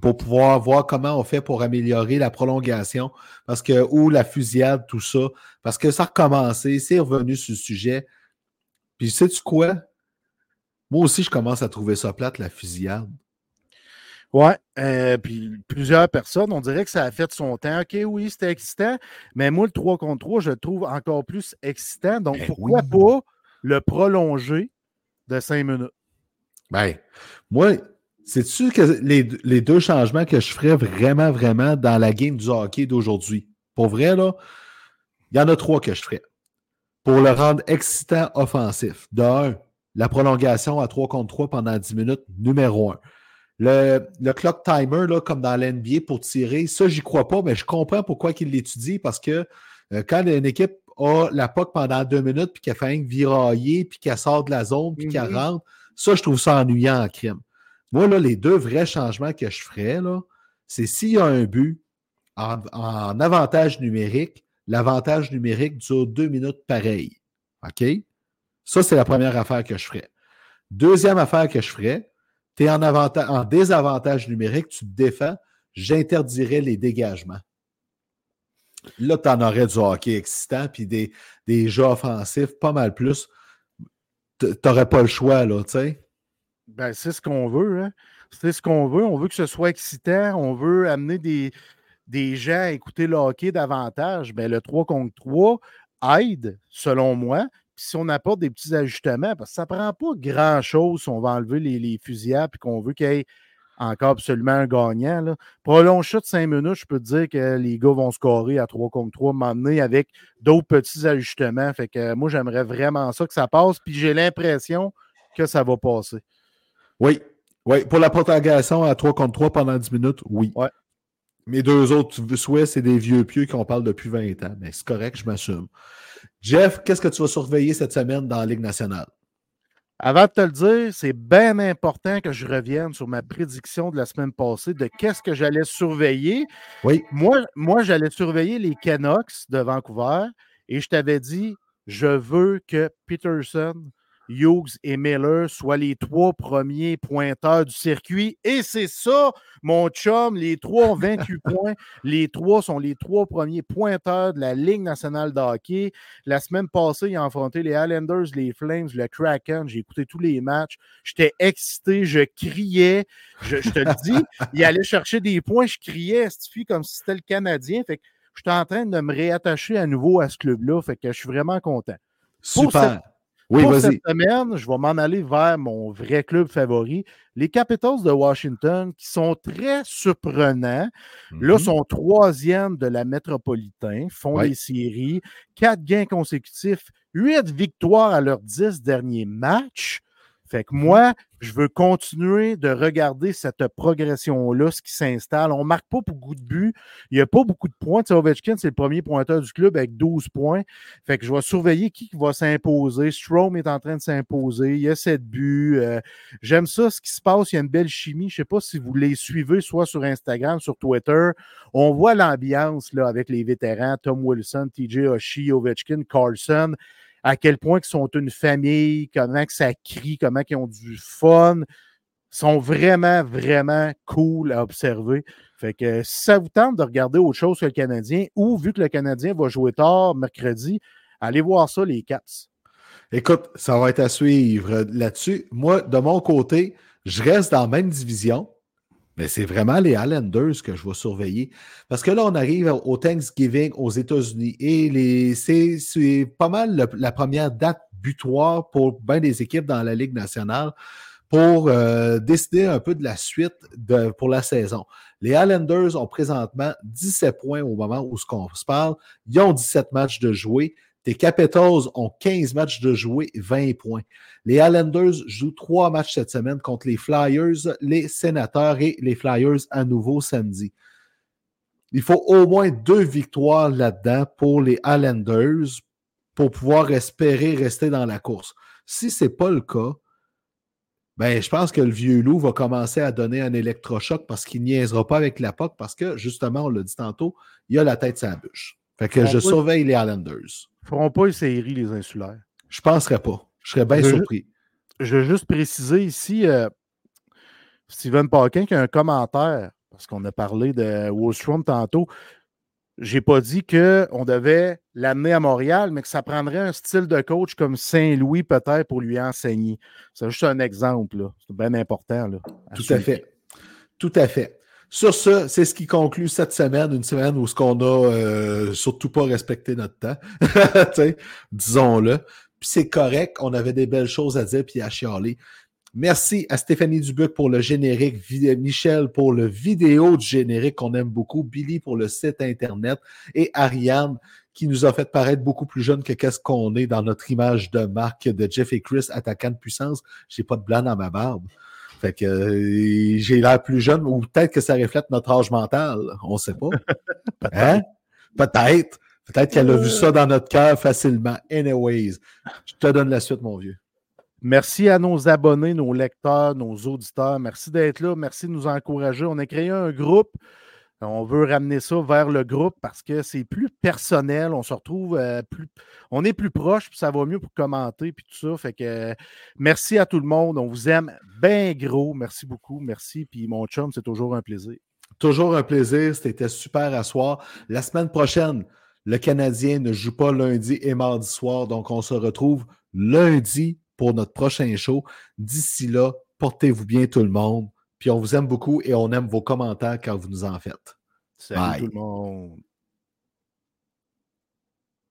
[SPEAKER 2] pour pouvoir voir comment on fait pour améliorer la prolongation, parce que, ou la fusillade, tout ça, parce que ça a recommencé, c'est revenu sur le sujet. Puis, sais-tu quoi? Moi aussi, je commence à trouver ça plate, la fusillade.
[SPEAKER 3] Ouais, euh, puis plusieurs personnes, on dirait que ça a fait son temps. OK, oui, c'était excitant, mais moi, le 3 contre 3, je le trouve encore plus excitant. Donc,
[SPEAKER 2] Ben
[SPEAKER 3] pourquoi
[SPEAKER 2] oui.
[SPEAKER 3] pas le prolonger de 5 minutes?
[SPEAKER 2] Ben, moi, sais-tu que les, les deux changements que je ferais vraiment, vraiment dans la game du hockey d'aujourd'hui? Pour vrai, là, il y en a trois que je ferais. Pour le rendre excitant offensif. De un, la prolongation à 3 contre 3 pendant 10 minutes, numéro un. Le, le clock timer, là, comme dans l'NBA pour tirer, ça, j'y crois pas, mais je comprends pourquoi il l'étudie parce que euh, quand une équipe a la POC pendant deux minutes, puis qu'elle fait un virailler, puis qu'elle sort de la zone, puis qu'elle
[SPEAKER 3] Mhm.
[SPEAKER 2] rentre, ça, je trouve ça ennuyant en crime. Moi, là, les deux vrais changements que je ferais, là, c'est s'il y a un but en, en avantage numérique, l'avantage numérique dure deux minutes pareil. OK? Ça, c'est la première affaire que je ferais. Deuxième affaire que je ferais, tu es en, avanta- en désavantage numérique, tu te défends, j'interdirais les dégagements. Là, tu en aurais du hockey excitant, puis des, des jeux offensifs pas mal plus. Tu n'aurais pas le choix, là, tu sais.
[SPEAKER 3] Ben, c'est ce qu'on veut. Hein? C'est ce qu'on veut. On veut que ce soit excitant. On veut amener des, des gens à écouter le hockey davantage. Ben, le 3 contre 3 aide, selon moi. Si on apporte des petits ajustements, parce que ça ne prend pas grand-chose si on va enlever les, les fusillades et qu'on veut qu'il y ait encore absolument un gagnant. Là. Prolonge ça de 5 minutes, je peux te dire que les gars vont scorer à 3 contre 3, m'emmener avec d'autres petits ajustements. Fait que moi, j'aimerais vraiment ça que ça passe. Puis j'ai l'impression que ça va passer.
[SPEAKER 2] Oui. Oui. Pour la prolongation à 3 contre 3 pendant 10 minutes, oui.
[SPEAKER 3] Ouais.
[SPEAKER 2] Mes deux autres souhaits, c'est des vieux pieux qu'on parle depuis 20 ans. Mais c'est correct, je m'assume. Jeff, qu'est-ce que tu vas surveiller cette semaine dans la Ligue nationale?
[SPEAKER 3] Avant de te le dire, c'est bien important que je revienne sur ma prédiction de la semaine passée de qu'est-ce que j'allais surveiller.
[SPEAKER 2] Oui.
[SPEAKER 3] Moi, moi j'allais surveiller les Canucks de Vancouver et je t'avais dit, je veux que Peterson, Hughes et Miller soient les trois premiers pointeurs du circuit. Et c'est ça, mon chum. Les trois ont 28 [LAUGHS] points. Les trois sont les trois premiers pointeurs de la Ligue nationale de hockey. La semaine passée, ils ont affronté les Islanders, les Flames, le Kraken. J'ai écouté tous les matchs. J'étais excité, je criais. Je, je te le dis, il allait chercher des points. Je criais, Stifi, comme si c'était le Canadien. Fait que je suis en train de me réattacher à nouveau à ce club-là. Fait que je suis vraiment content. Pour
[SPEAKER 2] Super.
[SPEAKER 3] cette-
[SPEAKER 2] oui,
[SPEAKER 3] Pour
[SPEAKER 2] vas-y.
[SPEAKER 3] cette semaine, je vais m'en aller vers mon vrai club favori, les Capitals de Washington, qui sont très surprenants. Là,
[SPEAKER 2] Mhm.
[SPEAKER 3] sont troisième de la métropolitain, font
[SPEAKER 2] Ouais.
[SPEAKER 3] les séries, quatre gains consécutifs, huit victoires à leurs dix derniers matchs. Fait que moi, je veux continuer de regarder cette progression-là, ce qui s'installe. On ne marque pas beaucoup de buts. Il n'y a pas beaucoup de points. Tu sais, Ovechkin, c'est le premier pointeur du club avec 12 points. Fait que je vais surveiller qui va s'imposer. Strom est en train de s'imposer. Il y a 7 buts. Euh, J'aime ça, ce qui se passe. Il y a une belle chimie. Je ne sais pas si vous les suivez, soit sur Instagram, sur Twitter. On voit l'ambiance là, avec les vétérans, Tom Wilson, TJ Oshie, Ovechkin, Carlson, à quel point ils sont une famille, comment que ça crie, comment ils ont du fun. Ils sont vraiment, vraiment cool à observer. Fait que si ça vous tente de regarder autre chose que le Canadien, ou vu que le Canadien va jouer tard mercredi, allez voir ça, les Caps.
[SPEAKER 2] Écoute, ça va être à suivre là-dessus. Moi, de mon côté, je reste dans la même division, mais c'est vraiment les Islanders que je vais surveiller. Parce que là, on arrive au Thanksgiving aux États-Unis et c'est, pas mal la première date butoir pour bien des équipes dans la Ligue nationale pour euh, décider un peu de la suite de, pour la saison. Les Islanders ont présentement 17 points au moment où ce qu'on se parle. Ils ont 17 matchs de jouer. Les Capitals ont 15 matchs de jouer, 20 points. Les Islanders jouent trois matchs cette semaine contre les Flyers, les Sénateurs et les Flyers à nouveau samedi. Il faut au moins deux victoires là-dedans pour les Islanders pour pouvoir espérer rester dans la course. Si ce n'est pas le cas, ben, je pense que le vieux loup va commencer à donner un électrochoc parce qu'il niaisera pas avec la POC parce que, justement, on l'a dit tantôt, il a la tête sur la bûche. Fait que
[SPEAKER 3] On
[SPEAKER 2] je
[SPEAKER 3] peut-
[SPEAKER 2] surveille les Islanders.
[SPEAKER 3] Ils ne feront pas une série, les insulaires.
[SPEAKER 2] Je penserais pas. Je serais bien
[SPEAKER 3] Je-
[SPEAKER 2] surpris.
[SPEAKER 3] Je veux juste préciser ici, euh, Steven Paquin, qui a un commentaire, parce qu'on a parlé de Wallstrom tantôt. J'ai pas dit qu'on devait l'amener à Montréal, mais que ça prendrait un style de coach comme Saint-Louis, peut-être, pour lui enseigner. C'est juste un exemple. là. C'est bien important. Là,
[SPEAKER 2] Tout à fait. Tout à fait. Sur ce, c'est ce qui conclut cette semaine, une semaine où ce qu'on a euh, surtout pas respecté notre temps. [LAUGHS] Disons-le. Puis c'est correct, on avait des belles choses à dire puis à chialer. Merci à Stéphanie Dubuc pour le générique, Michel pour le vidéo du générique qu'on aime beaucoup, Billy pour le site Internet et Ariane qui nous a fait paraître beaucoup plus jeune que qu'est-ce qu'on est dans notre image de marque de Jeff et Chris, attaquant de puissance. J'ai pas de blanc dans ma barbe. Fait que euh, j'ai l'air plus jeune, ou peut-être que ça reflète notre âge mental. On sait pas. [LAUGHS] hein? Peut-être. Peut-être qu'elle a vu ça dans notre cœur facilement. Anyways, je te donne la suite, mon vieux.
[SPEAKER 3] Merci à nos abonnés, nos lecteurs, nos auditeurs. Merci d'être là. Merci de nous encourager. On a créé un groupe. On veut ramener ça vers le groupe parce que c'est plus personnel. On se retrouve euh, plus. On est plus proche, puis ça va mieux pour commenter, puis tout ça. Fait que merci à tout le monde. On vous aime bien gros. Merci beaucoup. Merci. Puis mon chum, c'est toujours un plaisir.
[SPEAKER 2] Toujours un plaisir. C'était super à soir. La semaine prochaine, le Canadien ne joue pas lundi et mardi soir. Donc, on se retrouve lundi pour notre prochain show. D'ici là, portez-vous bien tout le monde. Puis on vous aime beaucoup et on aime vos commentaires quand vous nous en faites.
[SPEAKER 3] Salut tout le monde.